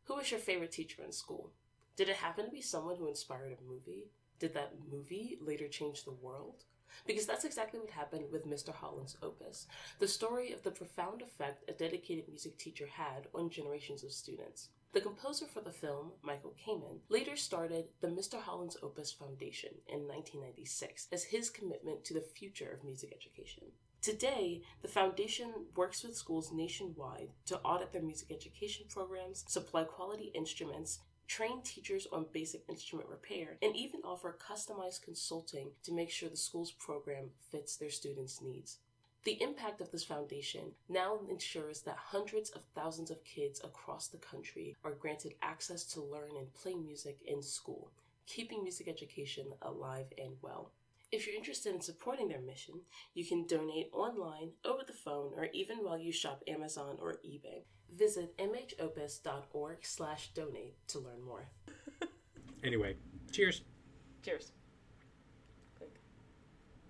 Who was your favorite teacher in school? Did it happen to be someone who inspired a movie? Did that movie later change the world? Because that's exactly what happened with Mr. Holland's opus the story of the profound effect a dedicated music teacher had on generations of students. The composer for the film, Michael Kamen, later started the Mr. Holland's Opus Foundation in 1996 as his commitment to the future of music education. Today, the foundation works with schools nationwide to audit their music education programs, supply quality instruments, train teachers on basic instrument repair, and even offer customized consulting to make sure the school's program fits their students' needs. The impact of this foundation now ensures that hundreds of thousands of kids across the country are granted access to learn and play music in school, keeping music education alive and well. If you're interested in supporting their mission, you can donate online, over the phone, or even while you shop Amazon or eBay. Visit mhopus.org slash donate to learn more. Anyway, cheers. Cheers.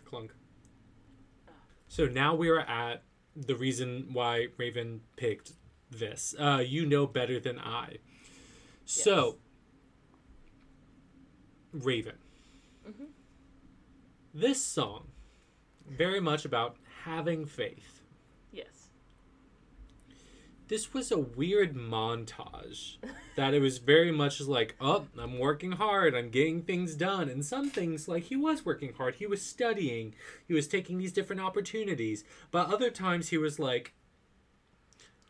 Clunk. So now we are at the reason why Raven picked this. Uh, you know better than I. So, Raven. This song, very much about having faith. Yes. This was a weird montage that it was very much like, oh, I'm working hard, I'm getting things done. And some things, like he was working hard, he was studying, he was taking these different opportunities. But other times he was like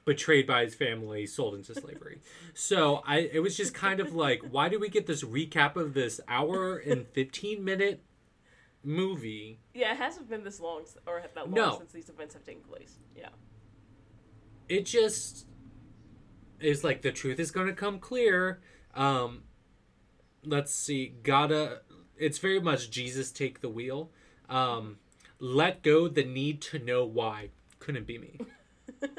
betrayed by his family, sold into slavery. so I it was just kind of like, why do we get this recap of this hour and 15 minute movie? Yeah, it hasn't been this long, or that long No. since these events have taken place. Yeah. it just is like the truth is going to come clear um let's see gotta it's very much jesus take the wheel um let go the need to know why couldn't be me.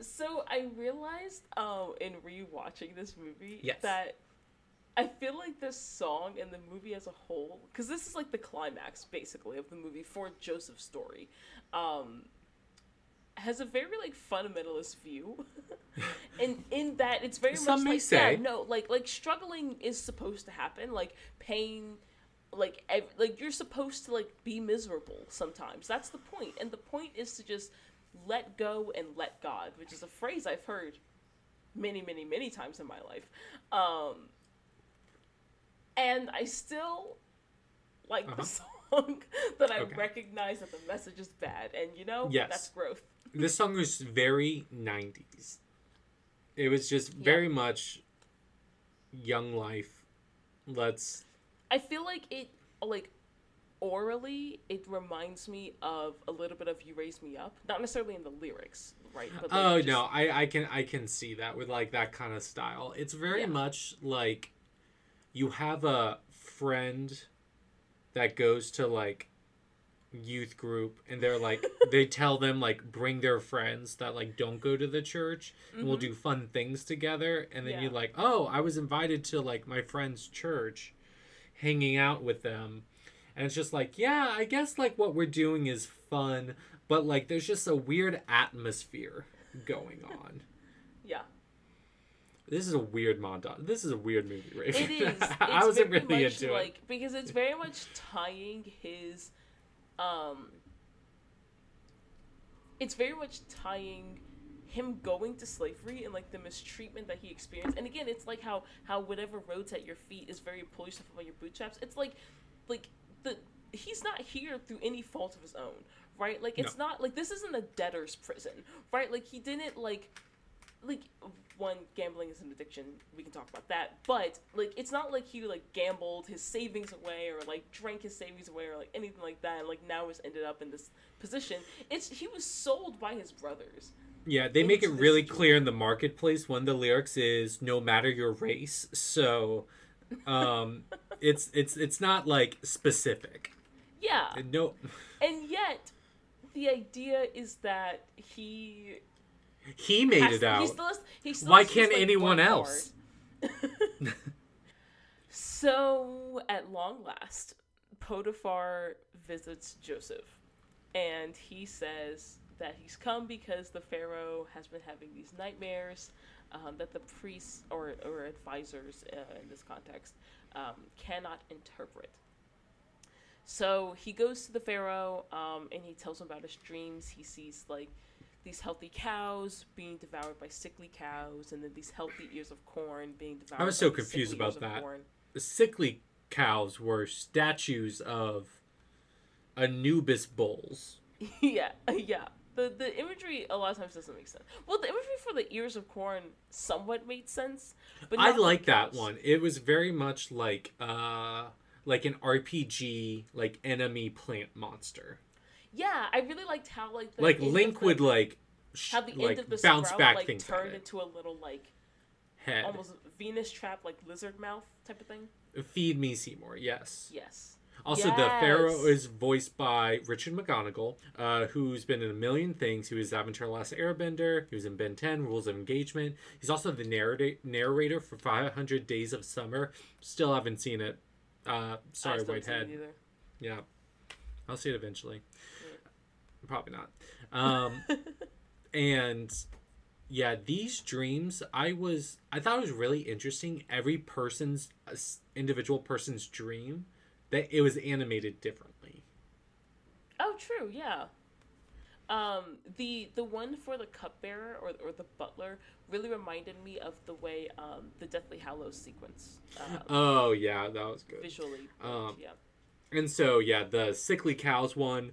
So I realized um, in rewatching this movie Yes. that I feel like this song and the movie as a whole, because this is like the climax basically of the movie for Joseph's story, um, has a very like fundamentalist view, and in that it's very Some much may like say. yeah, no, like like struggling is supposed to happen, like pain. Like, ev- like you're supposed to like be miserable sometimes. That's the point, and the point is to just let go and let God, which is a phrase I've heard many, many, many times in my life. Um, and I still like the song, but I Uh-huh. Okay. recognize that the message is bad, and you know, Yes. that's growth. this song was very 90s. It was just very much young life. Let's I feel like it, like, orally, it reminds me of a little bit of "You Raise Me Up," not necessarily in the lyrics, right? But like, Oh just- no, I I can I can see that with like that kind of style. It's very Yeah. much like you have a friend that goes to like youth group and they're like they tell them like bring their friends that like don't go to the church and we'll do fun things together and then you're Mm-hmm. Like oh i was invited to like my friend's church hanging out with them and it's just like yeah i guess like what we're doing is fun but like there's just a weird atmosphere going on yeah. This is a weird montage this is a weird movie right It is. I wasn't really into like it because it's very much tying his, um. It's very much tying him going to slavery and like the mistreatment that he experienced. And again, it's like how how whatever roads at your feet is very pull yourself up on your bootstraps. It's like, like the he's not here through any fault of his own, right? Like it's not like this isn't a debtor's prison, right? Like he didn't like like one gambling is an addiction we can talk about that but like it's not like he like gambled his savings away or like drank his savings away or like anything like that and like now has ended up in this position it's he was sold by his brothers Yeah, they make it really situation. clear in the marketplace when the lyrics is no matter your race. So um it's it's it's not like specific. yeah No and yet the idea is that he he made has- it out. still still Why can't like, anyone one else? so at long last potiphar visits joseph and he says that he's come because the pharaoh has been having these nightmares um, that the priests or, or advisors uh, in this context um, cannot interpret so he goes to the pharaoh um, and he tells him about his dreams he sees like these healthy cows being devoured by sickly cows and then these healthy ears of corn being devoured I was so confused about that. The sickly cows were statues of Anubis bulls. yeah, yeah. The the imagery a lot of times doesn't make sense. Well, the imagery for the ears of corn somewhat made sense, but I like that one. It was very much like uh like an RPG like enemy plant monster. Yeah, I really liked how like the like Link the- would like sh- how the like end of the bounce sprout back like things at turned into a little like head. almost Venus trap like lizard mouth type of thing. Feed me Seymour. Yes. Yes. Also, the Pharaoh is voiced by Richard McGonagle, uh, who's been in a million things. He was Avatar: Last Airbender. He was in Ben 10, Rules of Engagement. He's also the narrator narrator for 500 Days of Summer. Still haven't seen it. Uh, I sorry, still haven't seen it Whitehead. either. Yeah, I'll see it eventually. Probably not. Um, and yeah, these dreams, I was, I thought it was really interesting. Every person's uh, individual person's dream, that it was animated differently. Oh, true. Yeah. Um, the the one for the cupbearer or or the butler really reminded me of the way um the Deathly Hallows sequence uh, Oh yeah, that was good. visually. Um, yeah. And so yeah, the sickly cows one,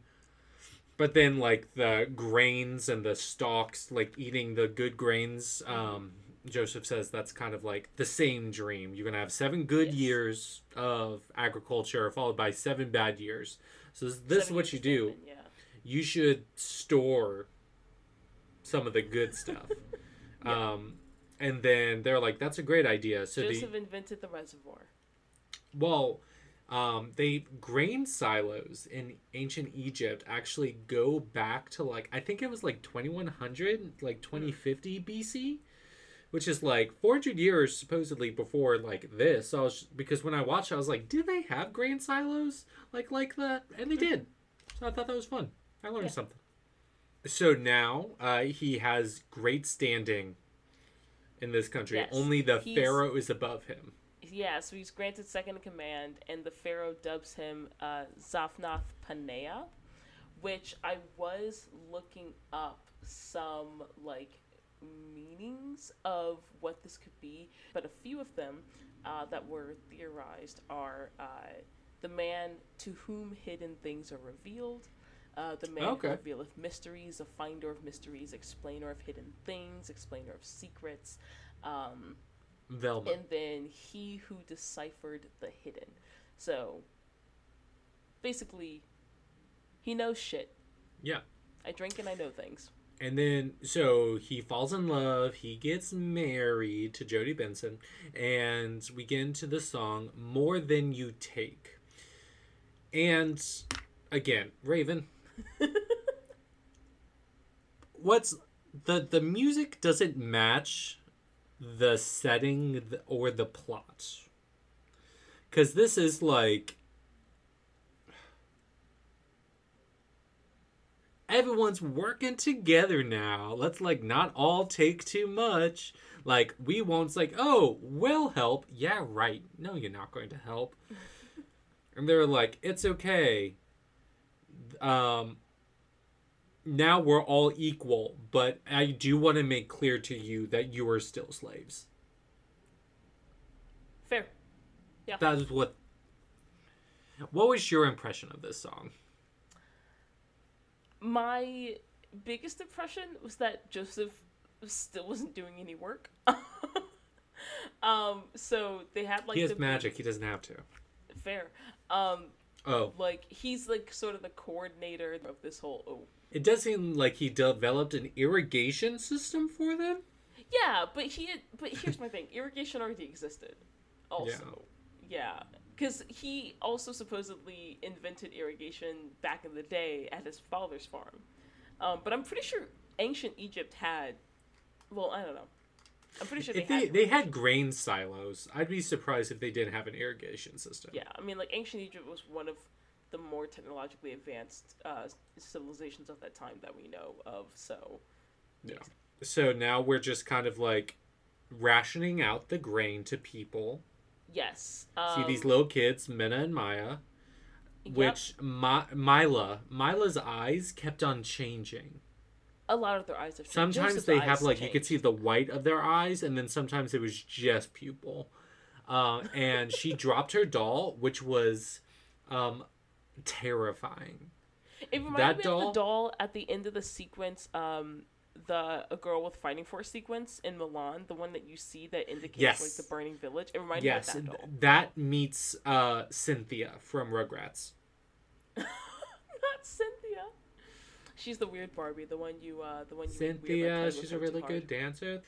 but then like the grains and the stalks, like eating the good grains. Um, Joseph says that's kind of like the same dream. You're gonna have seven good Yes. years of agriculture followed by seven bad years. So this, this is what you do. famine, Yeah. You should store some of the good stuff. Um, and then they're like, "That's a great idea." So the Joseph invented the reservoir. well, Um, they grain silos in ancient Egypt actually go back to like I think it was like 2100, like 2050 BC, which is like 400 years supposedly before like this. So I was because when I watched, I was like, did they have grain silos like like that? And they did. So I thought that was fun. I learned Yeah. something. So now uh, he has great standing in this country. Yes. Only the He's- pharaoh is above him. Yeah, so he's granted second in command, and the pharaoh dubs him uh, Zaphnath Paneah, which I was looking up some like meanings of what this could be, but a few of them uh, that were theorized are uh, the man to whom hidden things are revealed. Uh, the man Okay. who revealeth mysteries, a finder of mysteries, explainer of hidden things, explainer of secrets. Um, Velma. and then he who deciphered the hidden. So basically, he knows shit. yeah. I drink and I know things. And then, so he falls in love. He gets married to Jodi Benson, and we get into the song "More Than You Take." And again, Raven, what's the the music doesn't match the setting or the plot, because this is like everyone's working together now. Let's like not all take too much. Like we won't like, oh, we'll help. Yeah, right. No, you're not going to help. and they're like, it's okay. Um now we're all equal, but I do want to make clear to you that you are still slaves. Fair. Yeah. That is what What was your impression of this song? My biggest impression was that Joseph still wasn't doing any work. um, so they had like he has the magic, he doesn't have to. fair. Um, Oh. like he's like sort of the coordinator of this whole. Oh, It does seem like he developed an irrigation system for them. Yeah, but he had, but here's my thing. Irrigation already existed. Also. Yeah. Cuz he also supposedly invented irrigation back in the day at his father's farm. Um, but I'm pretty sure ancient Egypt had well, I don't know. I'm pretty sure they they, had they had grain silos, I'd be surprised if they didn't have an irrigation system. Yeah, I mean like ancient Egypt was one of the more technologically advanced uh, civilizations of that time that we know of. So, Yeah. So now we're just kind of like rationing out the grain to people. yes. See Um, these little kids, Minna and Maya, yep, which Ma- Mila, Mila's eyes kept on changing. a lot of their eyes have changed. Sometimes Joseph's they have like you could see the white of their eyes, and then sometimes it was just pupil. Uh, and she dropped her doll, which was um, terrifying. It reminded That me doll- of the doll at the end of the sequence, um, the a girl with fighting force sequence in Mulan, the one that you see that indicates Yes. like the burning village. It reminded Yes, me of that doll. that meets uh, Cynthia from Rugrats. Not Cynthia. She's the weird Barbie, the one you, uh, the one you. made weird by Cynthia, she's a really good dancer.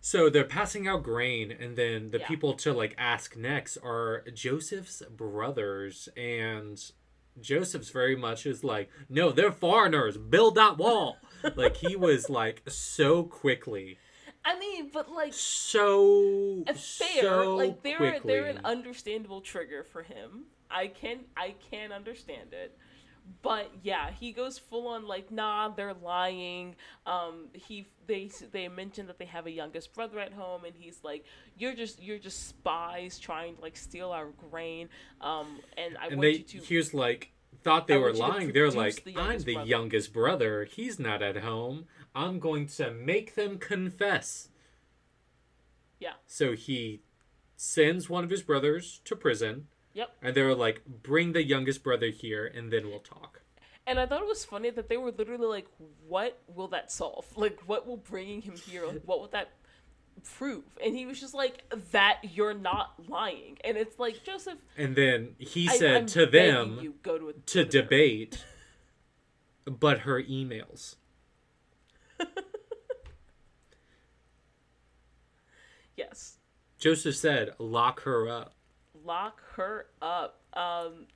So they're passing out grain, and then the Yeah. people to like ask next are Joseph's brothers, and Joseph's very much is like, no, they're foreigners. Build that wall. like he was like so quickly, I mean, but like so fair, so like they're quickly. they're an understandable trigger for him. I can I can understand it. But yeah, he goes full on like, nah, they're lying. Um, he they they mention that they have a youngest brother at home, and he's like, you're just you're just spies trying to like steal our grain. Um, and I and want they you to here's like thought they I were want you to lying. They're like, the I'm the brother." youngest brother. He's not at home. I'm going to make them confess. yeah, So he sends one of his brothers to prison, yep. and they were like, "Bring the youngest brother here, and then we'll talk." And I thought it was funny that they were literally like, "What will that solve? Like, what will bringing him here? Like, what would that prove?" And he was just like, "That you're not lying." And it's like Joseph And then he said I'm to them you, go to a, to debate, but her emails. Yes, Joseph said, "Lock her up." Lock her up. Um,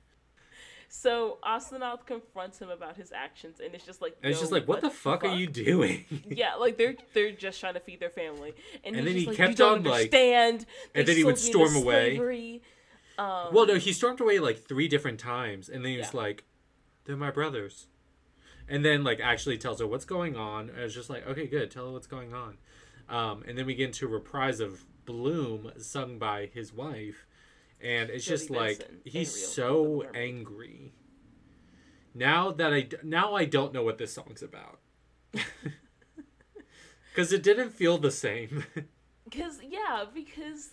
so Asenath confronts him about his actions, and it's just like, And it's just like, what the fuck, are you doing? Yeah, like they're they're just trying to feed their family, and, And he's then he like, kept on, like- understand. and then he would sold me into storm away. Um, well, no, he stormed away like three different times, and then he's Yeah. like, "They're my brothers," and then like actually tells her what's going on. And it's just like, okay, good, tell her what's going on. Um, and then we get into a reprise of Bloom, sung by his wife, and it's Jodi just like he's so angry. Now that I now I don't know what this song's about. Because it didn't feel the same. Because yeah, because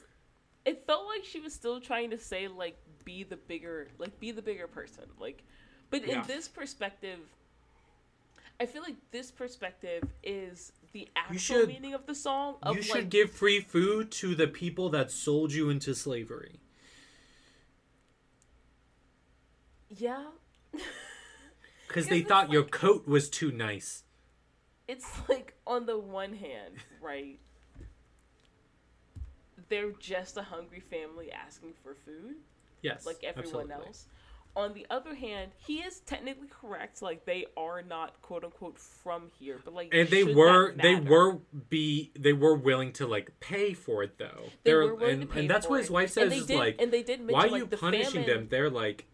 it felt like she was still trying to say like be the bigger like be the bigger person. Like but in Yeah. this perspective I feel like this perspective is the actual should- meaning of the song of you should like give free food to the people that sold you into slavery. Yeah. Because they thought your coat was too nice. It's like on the one hand, right? They're just a hungry family asking for food. Yes. like everyone absolutely. else. On the other hand, he is technically correct. Like they are not quote unquote from here, but like And they were they were be they were willing to like pay for it though. They They're were willing and, to pay and that's what his wife says is did, like and they did mention why are like, you the punishing famine, them? They're like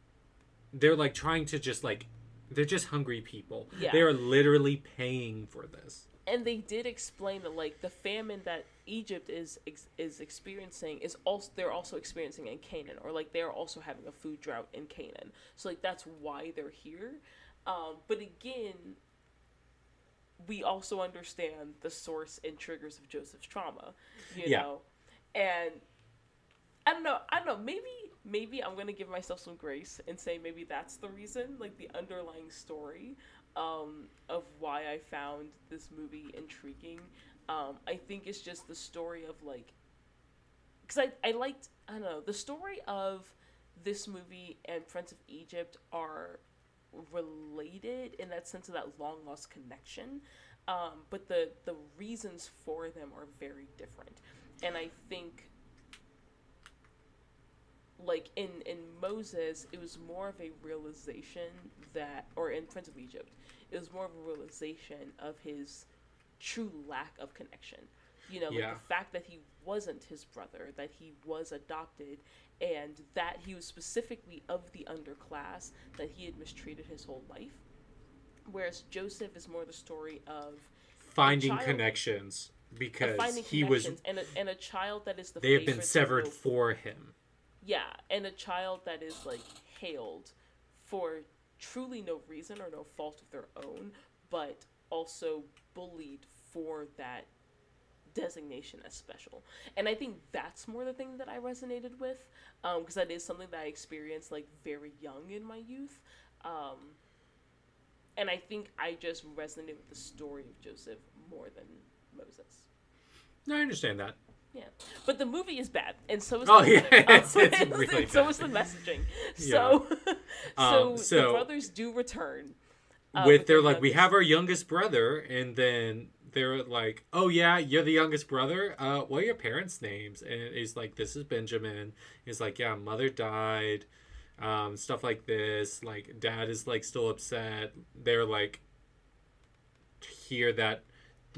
they're like trying to just like they're just hungry people. Yeah. They are literally paying for this. and they did explain that like the famine that Egypt is ex- is experiencing is also they're also experiencing in Canaan, or like they're also having a food drought in Canaan. So like that's why they're here. Um, but again, we also understand the source and triggers of Joseph's trauma, you Yeah. know, and I don't know. I don't know. Maybe maybe I'm gonna give myself some grace and say maybe that's the reason, like the underlying story um, of why I found this movie intriguing. Um, I think it's just the story of like, because I I liked I don't know the story of this movie and Prince of Egypt are related in that sense of that long lost connection, um, but the the reasons for them are very different, and I think like in in Moses, it was more of a realization that, or in Prince of Egypt, it was more of a realization of his true lack of connection. You know, like Yeah. the fact that he wasn't his brother, that he was adopted, and that he was specifically of the underclass, that he had mistreated his whole life. Whereas Joseph is more the story of Finding connections because he was and a, and a child that is the they have been severed for him. Yeah, and a child that is like hailed for truly no reason or no fault of their own, but also bullied for that designation as special. And I think that's more the thing that I resonated with, because that is something that I experienced like very young in my youth. Um, and I think I just resonated with the story of Joseph more than Moses. No, I understand that. Yeah, but the movie is bad, and so is Oh, the yeah, it's- it's really so is the messaging. Yeah. So, so, Um, the brothers do return. uh, with they're like, we have our youngest brother, and then they're like, oh yeah, you're the youngest brother. Uh, what are your parents' names? And he's like, this is Benjamin. He's like, yeah, mother died. Um, stuff like this. Like, dad is like still upset. They're like, hear that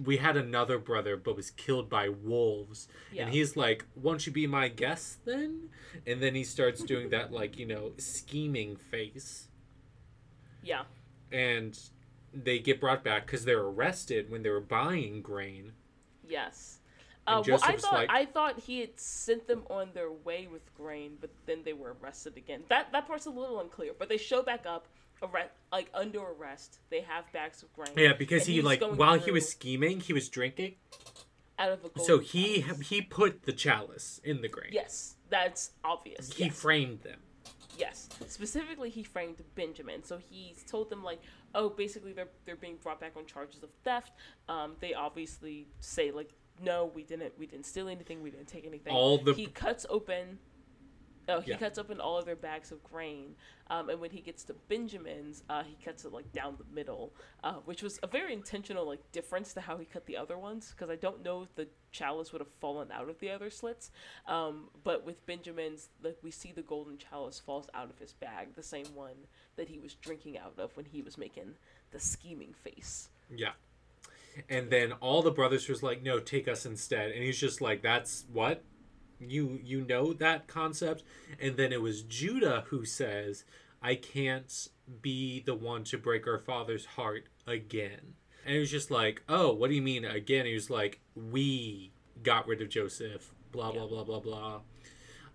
we had another brother but was killed by wolves Yeah. and he's like won't you be my guest then and then he starts doing that like you know scheming face Yeah, and they get brought back because they're arrested when they were buying grain. yes. Uh, well, I thought like- I thought he had sent them on their way with grain, but then they were arrested again. That that part's a little unclear, but they show back up, arrest, like under arrest. They have bags of grain. Yeah, because he like while he was scheming, he was drinking. out of a So he chalice. he put the chalice in the grain. yes, that's obvious. He yes. framed them. Yes, specifically he framed Benjamin. So he's told them like, oh, basically they're they're being brought back on charges of theft. Um, they obviously say like, no, we didn't we didn't steal anything, we didn't take anything. All the- he cuts open Oh, he Yeah. cuts open all of their bags of grain, um, and when he gets to Benjamin's, uh, he cuts it like down the middle, uh, which was a very intentional like difference to how he cut the other ones. Because I don't know if the chalice would have fallen out of the other slits, um, but with Benjamin's, like we see the golden chalice falls out of his bag, the same one that he was drinking out of when he was making the scheming face. Yeah. And then all the brothers was like, "No, take us instead." And he's just like, "That's what you you know that concept." And then it was Judah who says, "I can't be the one to break our father's heart again." And he was just like, "Oh, what do you mean again?" He was like, "We got rid of Joseph." Blah blah blah blah blah.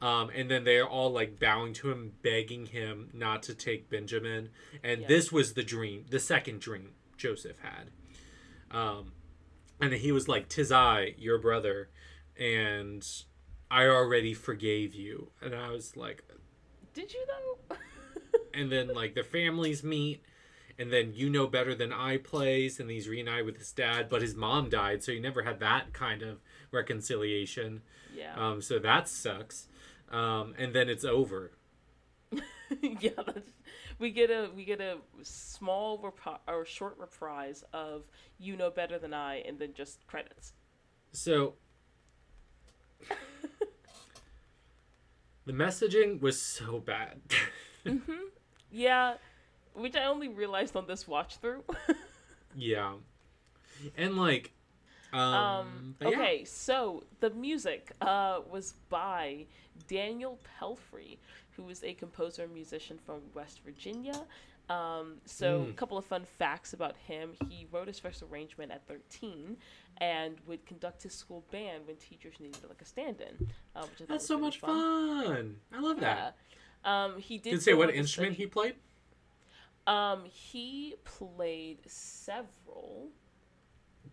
Um, and then they're all like bowing to him, begging him not to take Benjamin. And Yeah. this was the dream, the second dream Joseph had. Um, and he was like, "Tis I, your brother, and I already forgave you." And I was like, Did you though? and then like the families meet, and then you know better than I plays, and he's reunited with his dad, but his mom died, so he never had that kind of reconciliation. yeah. Um, so that sucks. Um, and then it's over. yeah, that's, we get a we get a small repri- or short reprise of "You Know Better Than I" and then just credits. So the messaging was so bad. Yeah, which I only realized on this watch through. yeah. And like um, um, but yeah. okay, so the music uh, was by Daniel Pelfrey, who is a composer and musician from West Virginia. Um, so, Mm. a couple of fun facts about him. He wrote his first arrangement at 13 and would conduct his school band when teachers needed like a stand in. Uh, That's so really much fun. I love that. Yeah. Um, he did Did say what instrument he played? Um, he played several.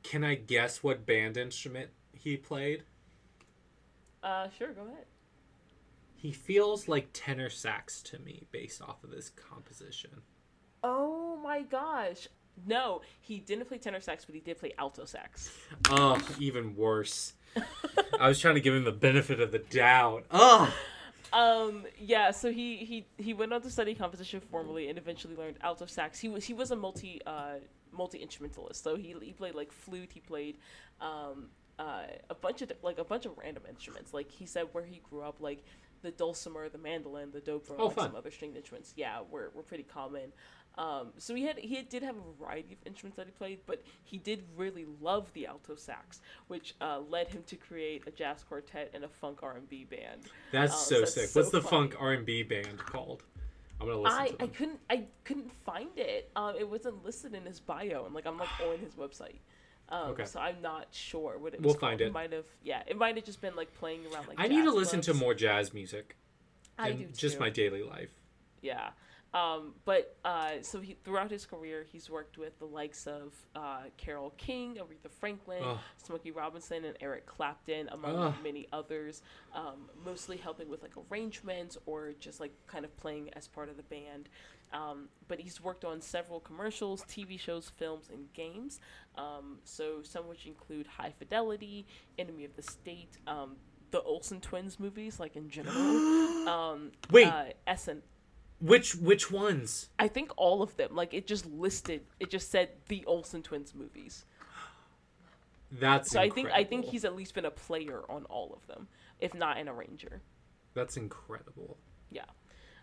Can I guess what band instrument he played? Uh, sure, go ahead. He feels like tenor sax to me based off of this composition. Oh my gosh. No, he didn't play tenor sax, but he did play alto sax. Oh, even worse. I was trying to give him the benefit of the doubt. Oh, Um, yeah, so he, he, he went on to study composition formally and eventually learned alto sax. He was he was a multi uh, multi instrumentalist. So he he played like flute. He played um, uh, a bunch of like a bunch of random instruments. Like he said, where he grew up, like the dulcimer, the mandolin, the dobro, Oh, fun. some other stringed instruments. Yeah, were were pretty common. Um, so he had he did have a variety of instruments that he played, but he did really love the alto sax, which uh, led him to create a jazz quartet and a funk R and B band. that's Oh, so that's sick. so What's the funny. funk R and B band called? I'm gonna listen I, to I couldn't I couldn't find it. Um, it wasn't listed in his bio, and like I'm like on his website. Um, Okay. So I'm not sure what it was. We'll called. find it. Might have yeah. It might have just been like playing around like. I need to jazz listen to more jazz music. I in do Just my daily life. Yeah. Um, but uh, so he throughout his career, he's worked with the likes of uh, Carole King, Aretha Franklin, Ugh. Smokey Robinson, and Eric Clapton, among Ugh. many others. Um, mostly helping with like arrangements or just like kind of playing as part of the band. Um, but he's worked on several commercials, TV shows, films, and games. Um, so some which include High Fidelity, Enemy of the State, um, the Olsen twins movies, like in general. um, Wait. uh, SN- Which which ones? I think all of them. Like it just listed. It just said the Olsen twins movies. That's So I think I think he's at least been a player on all of them, if not an arranger. That's incredible. Yeah.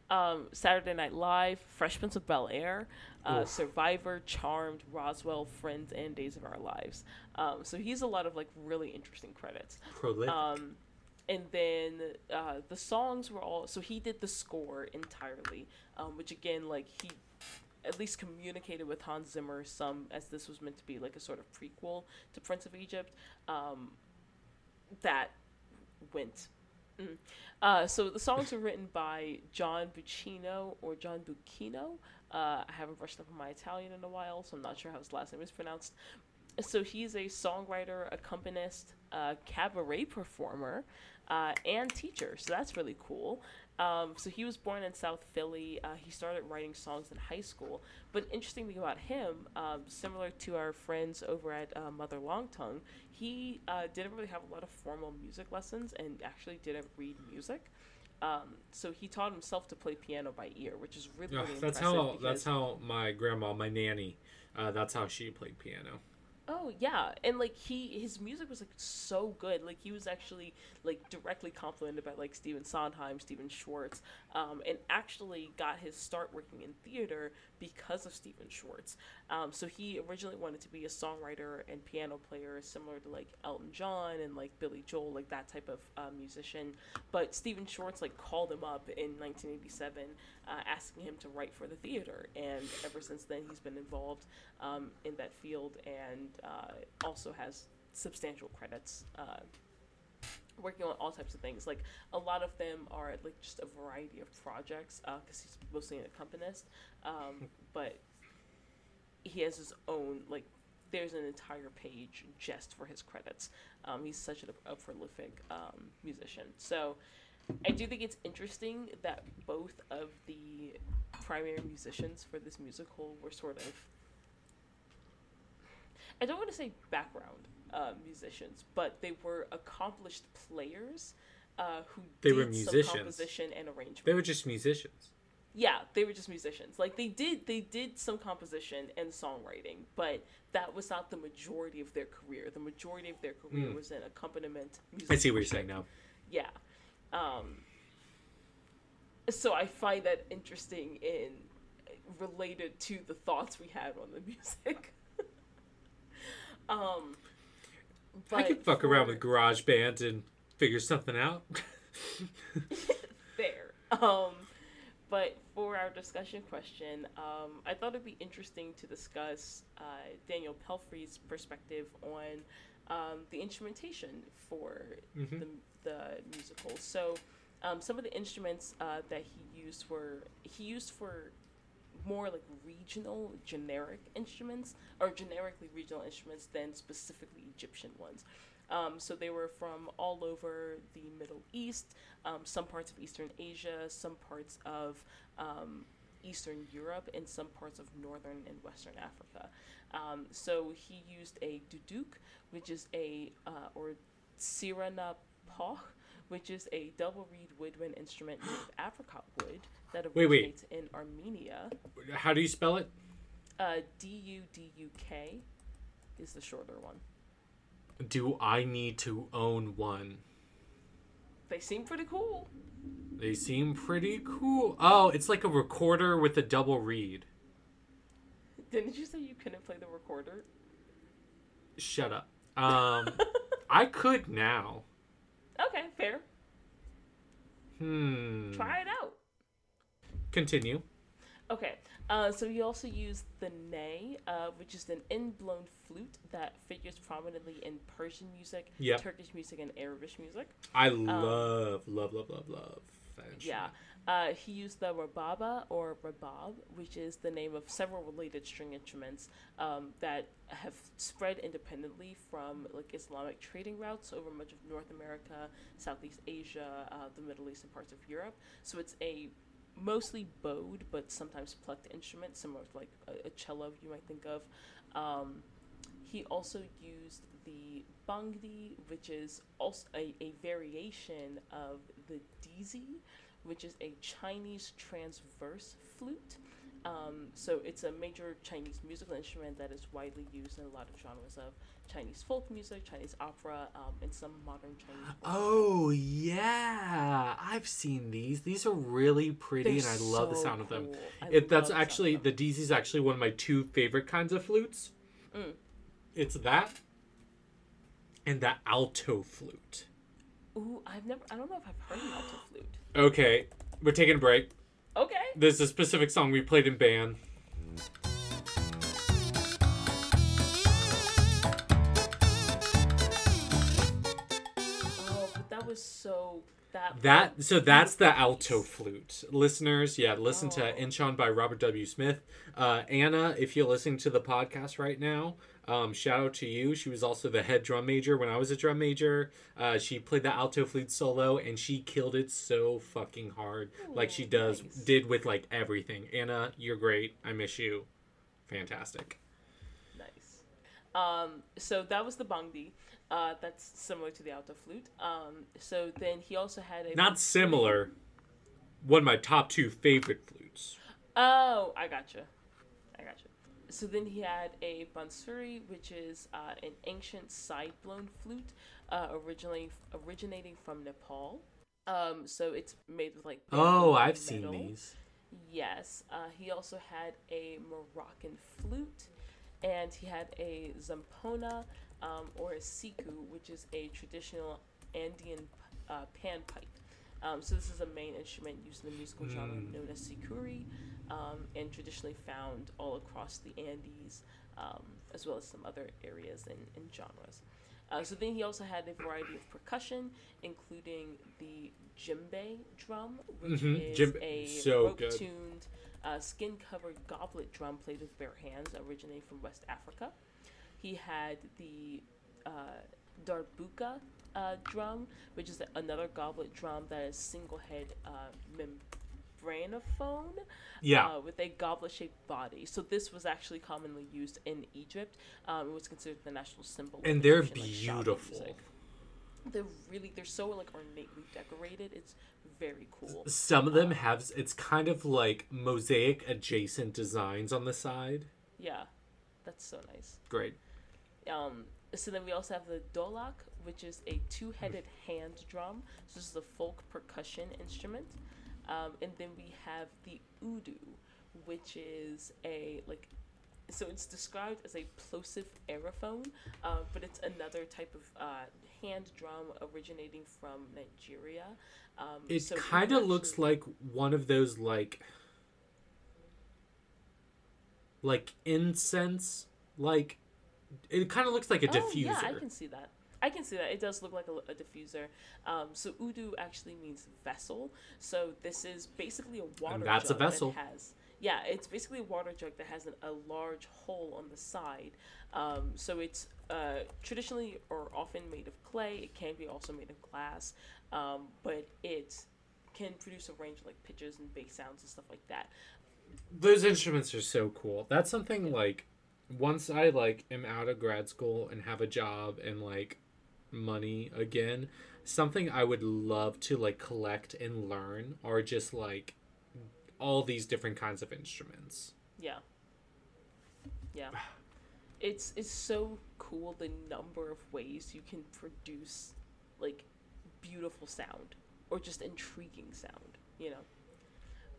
Um, Saturday Night Live, Fresh Prince of Bel Air, uh, Survivor, Charmed, Roswell, Friends, and Days of Our Lives. Um, so he's a lot of like really interesting credits. Prolific. Um, and then uh, the songs were all so he did the score entirely, um, which again like he at least communicated with Hans Zimmer some as this was meant to be like a sort of prequel to Prince of Egypt. Um, that went. Mm. Uh, so the songs were written by John Buccino or John Bucchino. Uh, I haven't brushed up on my Italian in a while, so I'm not sure how his last name is pronounced. So he's a songwriter, accompanist, uh, cabaret performer, uh, and teacher. So that's really cool. Um, so he was born in South Philly. Uh, he started writing songs in high school. But interesting thing about him, um, similar to our friends over at uh, Mother Long Tongue, he uh, didn't really have a lot of formal music lessons and actually didn't read music. Um, so he taught himself to play piano by ear, which is really, Yeah, really that's impressive. how that's how my grandma, my nanny, uh, that's how she played piano. Oh yeah, and like he his music was like so good. Like he was actually like directly complimented by like Stephen Sondheim, Stephen Schwartz, um, and actually got his start working in theater because of Stephen Schwartz. Um, so he originally wanted to be a songwriter and piano player, similar to like Elton John and like Billy Joel, like that type of uh, musician. But Stephen Schwartz like called him up in 1987, uh, asking him to write for the theater, and ever since then he's been involved um, in that field and uh, also has substantial credits. Uh, working on all types of things. Like a lot of them are like just a variety of projects because he's mostly an accompanist um, but he has his own like there's an entire page just for his credits. Um, he's such a, a prolific um, musician. So i do think it's interesting that both of the primary musicians for this musical were sort of i don't want to say background uh, musicians but they were accomplished players uh, who They did were some musicians. composition and arrangement They were just musicians. yeah they were just musicians like they did they did some composition and songwriting but that was not the majority of their career the majority of their career Mm. was in accompaniment music I see what you're saying now. yeah um so i find that interesting in related to the thoughts we had on the music um I but could fuck around for- with GarageBand and figure something out. Fair. Um, but for our discussion question, um, I thought it'd be interesting to discuss uh, Daniel Pelfrey's perspective on um, the instrumentation for Mhm. the, the musical. So, um, some of the instruments uh, that he used were he used for more like regional generic instruments or generically regional instruments than specifically Egyptian ones. Um, so they were from all over the Middle East, um, some parts of Eastern Asia, some parts of um, Eastern Europe, and some parts of Northern and Western Africa. Um, so he used a duduk, which is a, uh, or sirana poch, which is a double reed woodwind instrument made of apricot wood that Wait, wait. originates in Armenia. How do you spell it? Uh, D U D U K is the shorter one. Do I need to own one? They seem pretty cool. They seem pretty cool. Oh, it's like a recorder with a double reed. Didn't you say you couldn't play the recorder? Shut up. Um, I could now. Okay, fair. Hmm. Try it out. Continue. Okay, uh, so you also use the ney, uh, which is an end-blown flute that figures prominently in Persian music, Yep. Turkish music, and Arabic music. I love, love, love, love, love. that Um, Yeah. Uh, he used the rababa or rabab, which is the name of several related string instruments um, that have spread independently from like Islamic trading routes over much of North America, Southeast Asia, uh, the Middle East, and parts of Europe. So it's a mostly bowed but sometimes plucked instrument, similar to like a, a cello you might think of. Um, he also used the bangdi, which is also a, a variation of the dizi, which is a Chinese transverse flute. Um, so it's a major Chinese musical instrument that is widely used in a lot of genres of Chinese folk music, Chinese opera, um, and some modern Chinese. Oh yeah, I've seen these. These are really pretty, They're and I love the so sound of them. I It, that's the actually the dizi is actually one of my two favorite kinds of flutes. Mm. It's that and the alto flute. Ooh, I've never. I don't know if I've heard an alto flute. Okay, we're taking a break. Okay. There's a specific song we played in band. Oh, but that was so that. That so that's the alto flute, listeners. Yeah, listen to Oh. "Inchon" by Robert W. Smith. Uh, Anna, if you're listening to the podcast right now, um, shout out to you. She was also the head drum major when I was a drum major. Uh, she played the alto flute solo, and she killed it so fucking hard, like she does nice. did with like everything. Anna, you're great. I miss you. Fantastic. Nice. Um, so that was the bangdi. Uh, that's similar to the alto flute. Um, so then he also had a Not similar. one of my top two favorite flutes. Oh, I gotcha. I gotcha. So then he had a bansuri, which is uh, an ancient side-blown flute, uh, originally originating from Nepal. Um, so it's made with like. Oh, I've and seen these. Yes. Uh, he also had a Moroccan flute, and he had a zampona, um, or a siku, which is a traditional Andean uh, panpipe. Um, so this is a main instrument used in the musical genre Mm. known as sikuri, um, and traditionally found all across the Andes, um, as well as some other areas and, and genres. Uh, so then he also had a variety of percussion, including the djembe drum, which Mhm, is a so rope-tuned, uh, skin-covered goblet drum played with bare hands, originating from West Africa. He had the uh, darbuka uh, drum, which is another goblet drum that is single-head uh, membranophone Yeah. uh, with a goblet-shaped body. So this was actually commonly used in Egypt. Um, it was considered the national symbol. and they're Egyptian, like, beautiful. music. They're really they're so like ornately decorated. It's very cool. Some of them have it's kind of like mosaic adjacent designs on the side. Yeah, that's so nice. Great. Um, so then we also have the dholak, which is a two-headed hand drum. So this is a folk percussion instrument. Um, and then we have the udu, which is a like. So it's described as a plosive aerophone, uh, but it's another type of uh, hand drum originating from Nigeria. Um, It so kind of looks like one of those like like incense like it kind of looks like a diffuser. Oh, yeah, I can see that. I can see that. It does look like a, a diffuser. Um, so udu actually means vessel. So this is basically a water that's a jug that vessel. has yeah, it's basically a water jug that has an, a large hole on the side. Um, so it's uh, traditionally or often made of clay. It can be also made of glass, um, but it can produce a range of like pitches and bass sounds and stuff like that. Those instruments are so cool. That's something like once I like am out of grad school and have a job and like money again, something I would love to like collect and learn are just like all these different kinds of instruments. Yeah. Yeah. It's it's so cool the number of ways you can produce like beautiful sound or just intriguing sound, you know.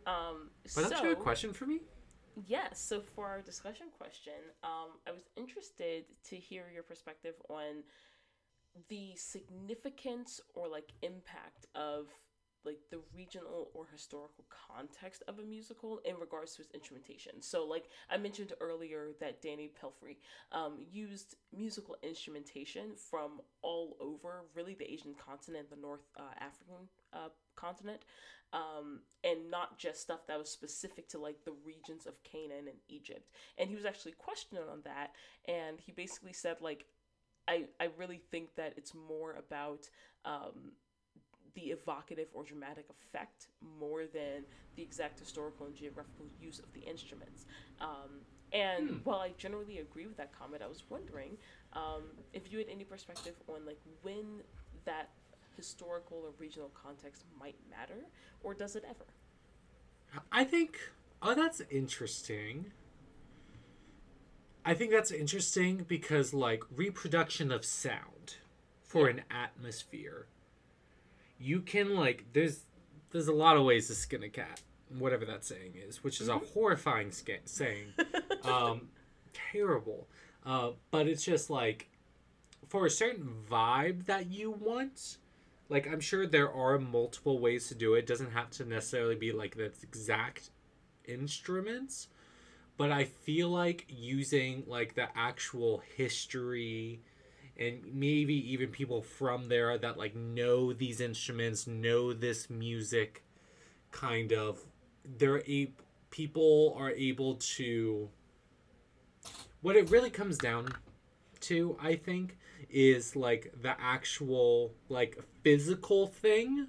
Um But that's so your question for me? yes, so for our discussion question, um I was interested to hear your perspective on the significance or like impact of like the regional or historical context of a musical in regards to its instrumentation. So, like I mentioned earlier, that Danny Pelfrey um, used musical instrumentation from all over, really the Asian continent, the North uh, African uh, continent, um, and not just stuff that was specific to like the regions of Canaan and Egypt. And he was actually questioned on that, and he basically said like. I, I really think that it's more about um, the evocative or dramatic effect more than the exact historical and geographical use of the instruments. Um, and Hmm. while I generally agree with that comment, I was wondering um, if you had any perspective on like when that historical or regional context might matter, or does it ever? I think oh that's interesting. I think that's interesting because like reproduction of sound for an atmosphere. You can like there's there's a lot of ways to skin a cat, whatever that saying is, which is a horrifying sca- saying. um terrible. Uh but it's just like for a certain vibe that you want, like I'm sure there are multiple ways to do it. it doesn't have to necessarily be like the exact instruments, but I feel like using like the actual history and maybe even people from there that like know these instruments, know this music kind of they're a people are able to what it really comes down to, I think, is like the actual like physical thing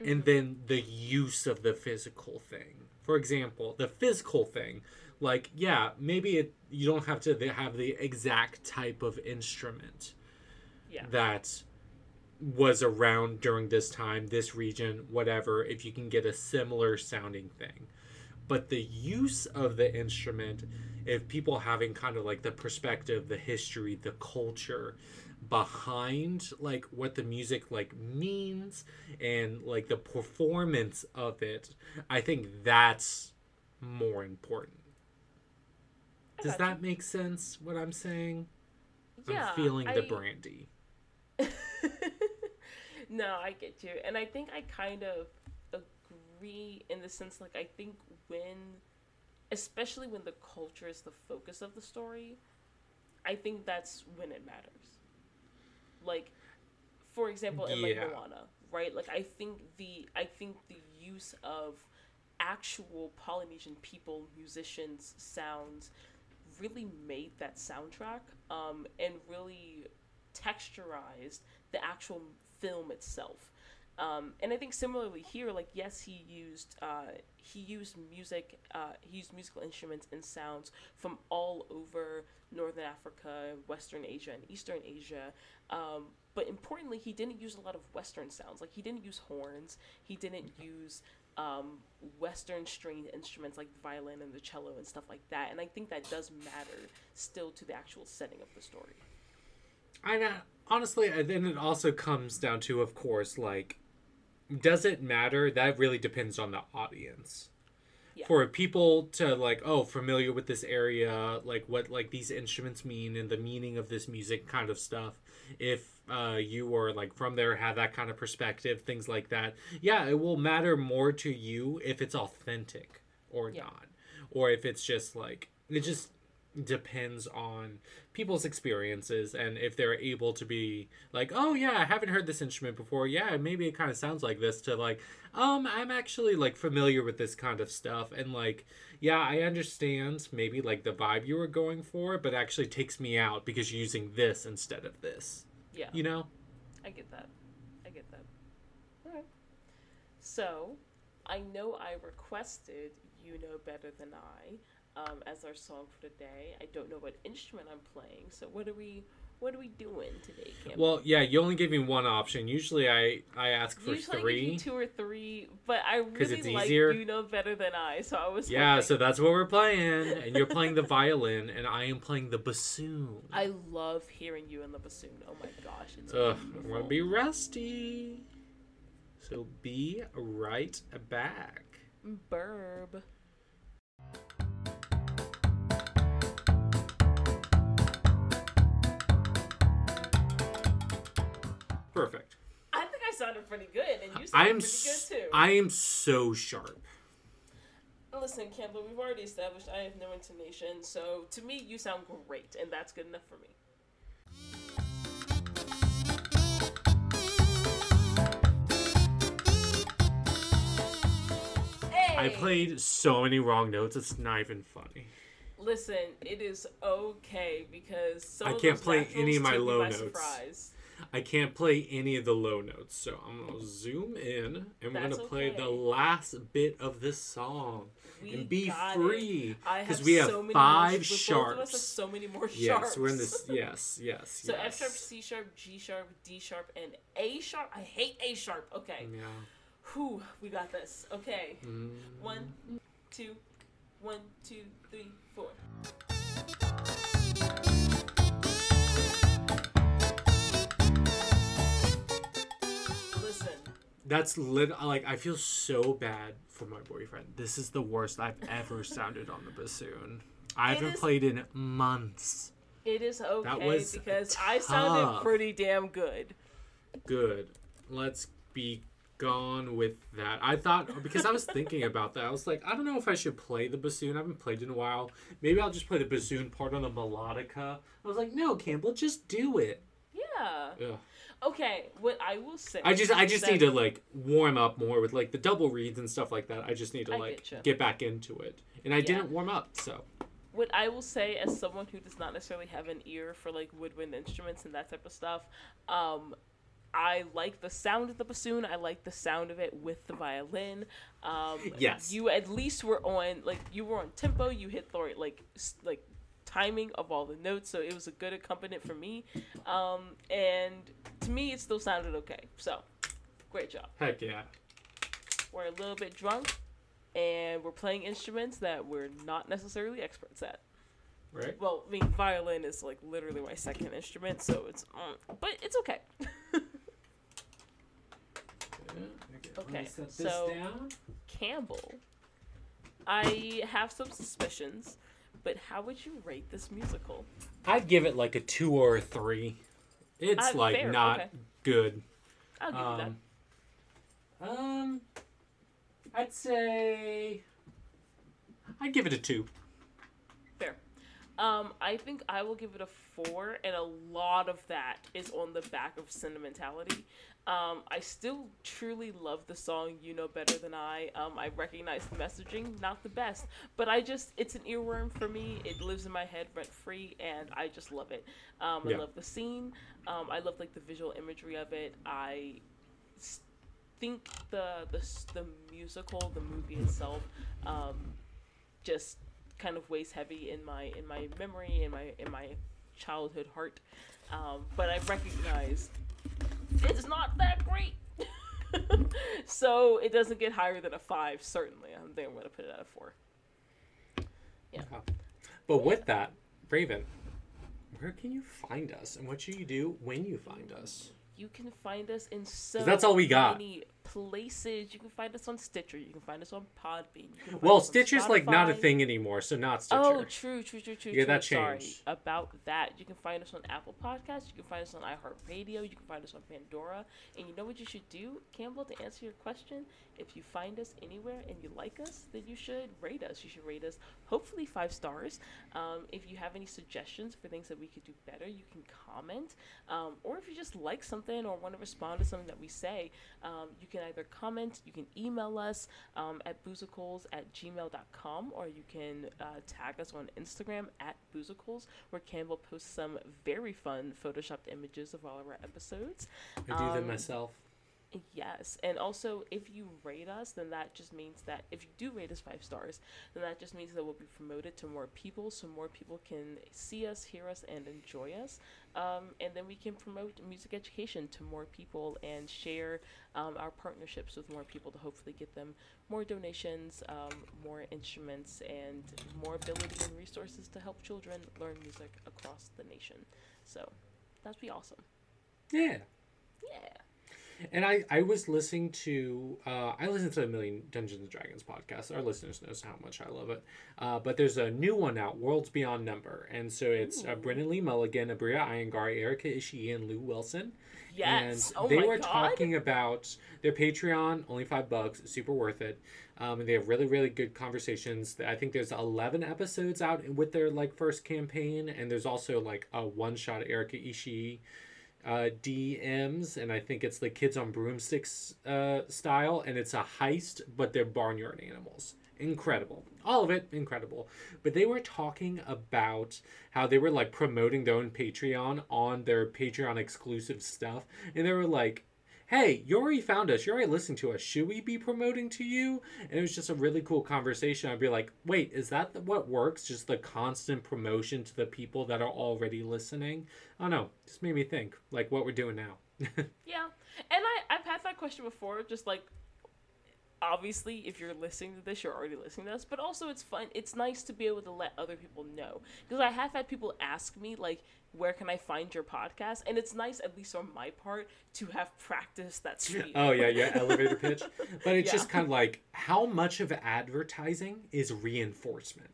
and mm-hmm. then the use of the physical thing. For example, the physical thing, like yeah, maybe it you don't have to have the exact type of instrument Yeah. that was around during this time, this region, whatever, if you can get a similar sounding thing. But the use of the instrument, if people having kind of like the perspective, the history, the culture behind like what the music like means and like the performance of it, I think that's more important. I Does got you. that make sense what I'm saying? Yeah, I'm feeling the brandy. no, I get you. And I think I kind of agree in the sense like I think when especially when the culture is the focus of the story, I think that's when it matters. Like for example in like Yeah. Moana, right? Like I think the I think the use of actual Polynesian people, musicians, sounds really made that soundtrack um, and really texturized the actual film itself. Um, and I think similarly here, like yes, he used uh, he used music, uh, he used musical instruments and sounds from all over Northern Africa, Western Asia, and Eastern Asia. Um, but importantly, he didn't use a lot of Western sounds. Like he didn't use horns. He didn't use um, Western stringed instruments like the violin and the cello and stuff like that. And I think that does matter still to the actual setting of the story. I know. Honestly, and then it also comes down to, of course, like, does it matter? That really depends on the audience. Yeah. For people to like, oh, familiar with this area, like what like these instruments mean and the meaning of this music, kind of stuff. If uh, you were like from there, have that kind of perspective, things like that. Yeah, it will matter more to you if it's authentic or Yeah. not, or if it's just like it just depends on people's experiences and if they're able to be like oh yeah i haven't heard this instrument before yeah maybe it kind of sounds like this to like um i'm actually like familiar with this kind of stuff and like yeah i understand maybe like the vibe you were going for but actually takes me out because you're using this instead of this Yeah, you know I get that. I get that. Alright. So, I know I requested You Know Better Than I um, as our song for today. I don't know what instrument I'm playing, so what are we what are we doing today, Cam? well yeah you only gave me one option usually i i ask for Usually three two or three, but I really it's like easier. You Know Better Than I, so I was yeah so that's what we're playing and you're playing the violin and i am playing the bassoon I love hearing you in the bassoon. Oh my gosh, it's Ugh, beautiful. I'm gonna be rusty. So be right back. Burb. Perfect. I think I sounded pretty good, and you sounded am pretty s- good too. I am so sharp. Listen, Campbell, we've already established I have no intonation, so to me, you sound great, and that's good enough for me. Hey! I played so many wrong notes. It's not even funny. Listen, it is okay because I can't play any of my low notes. Surprise. I can't play any of the low notes, so I'm gonna zoom in and we're gonna play the last bit of this song We and be free I because have we have so many five more, Both of us have sharps. so many more sharps. Yes, we're in this. Yes, yes, So yes. F sharp, C sharp, G sharp, D sharp, and A sharp. I hate A sharp. Okay. Yeah. Whew, we got this. Okay. Mm. One, two, one, two, three, four. That's lit. Like I feel so bad for my boyfriend. This is the worst I've ever sounded on the bassoon. I It haven't is- played in months. it is okay because I sounded pretty damn good. Good. Let's be gone with that. I thought because I was thinking about that. I was like, I don't know if I should play the bassoon. I haven't played in a while. Maybe I'll just play the bassoon part on the melodica. I was like, no, Campbell, just do it. Yeah. Ugh. Okay, what I will say. I just I just need to like warm up more with like the double reeds and stuff like that. I just need to I like getcha. get back into it. And I Yeah. didn't warm up, so what I will say as someone who does not necessarily have an ear for like woodwind instruments and that type of stuff, um, I like the sound of the bassoon. I like the sound of it with the violin. Um, Yes. you at least were on like you were on tempo. You hit the right like like timing of all the notes, so it was a good accompaniment for me. Um, and to me, it still sounded okay. So, great job. Heck yeah. We're a little bit drunk, and we're playing instruments that we're not necessarily experts at. Right? Well, I mean, violin is like literally my second instrument, so it's, mm, but it's okay. Okay, so- Campbell, I have some suspicions, but how would you rate this musical? I'd give it like a two or a three. It's Uh, like fair, not okay. good. I'll give you that. Um, um, I'd say I'd give it a two. Fair. Um, I think I will give it a four, and a lot of that is on the back of sentimentality. Um, I still truly love the song "You Know Better Than I." Um, I recognize the messaging, not the best, but I just it's an earworm for me. It lives in my head rent free, and I just love it. Um, Yeah. I love the scene. Um, I love like the visual imagery of it. I think the the the musical, the movie itself, um, just kind of weighs heavy in my in my memory in my in my childhood heart um, but i recognize it's not that great. So it doesn't get higher than a five certainly. I think i'm going to put it at a four. Yeah, But with that, Raven, where can you find us, and what should you do when you find us? you can find us in so that's all we got. many places you can find us on stitcher you can find us on podbean Well, Stitcher's like not a thing anymore, so not Stitcher. Oh, true, true, true, true. Yeah, that Sorry changed. about that. You can find us on Apple Podcasts. You can find us on iHeartRadio. You can find us on Pandora. And you know what you should do, Campbell, to answer your question? If you find us anywhere and you like us, then you should rate us. You should rate us, hopefully five stars. Um, if you have any suggestions for things that we could do better, you can comment. Um, or if you just like something or want to respond to something that we say, um, you can either comment, you can email us um, at boozicals at gmail.com, or you can uh, tag us on Instagram at boozicals, where Campbell posts some very fun photoshopped images of all of our episodes. I do them um, myself. Yes, and also if you rate us, then that just means that if you do rate us five stars, then that just means that we'll be promoted to more people, so more people can see us, hear us, and enjoy us. Um, and then we can promote music education to more people and share um, our partnerships with more people to hopefully get them more donations, um, more instruments, and more ability and resources to help children learn music across the nation. So that'd be awesome. Yeah. Yeah. And I, I was listening to uh, I listen to a million Dungeons and Dragons podcasts. Our listeners knows how much I love it. Uh, but there's a new one out, Worlds Beyond Number, and so it's uh, Ooh. Brennan Lee Mulligan, Abria Iyengar, Erica Ishii, and Lou Wilson. Yes. And oh they were God. talking about their Patreon, only five bucks, super worth it. Um, and they have really, really good conversations. I think there's 11 episodes out with their like first campaign, and there's also like a one shot Erica Ishii uh, DMs, and I think it's the kids on broomsticks uh, style, and it's a heist, but they're barnyard animals. Incredible. All of it, incredible. But they were talking about how they were like promoting their own Patreon on their Patreon exclusive stuff, and they were like, hey, you already found us. You already listened to us. Should we be promoting to you? And it was just a really cool conversation. I'd be like, wait, is that what works? Just the constant promotion to the people that are already listening? I don't know. Just made me think, like what we're doing now. Yeah, and I I've had that question before. Just like, obviously, if you're listening to this, you're already listening to us. But also, it's fun. It's nice to be able to let other people know because I have had people ask me like, "Where can I find your podcast?" And it's nice, at least on my part, to have practiced that speed. oh, yeah, yeah, elevator pitch. But it's Yeah. just kind of like how much of advertising is reinforcement?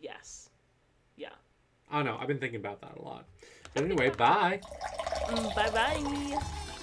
Yes. Yeah. I don't know. I've been thinking about that a lot. But anyway, bye. Mm, bye bye.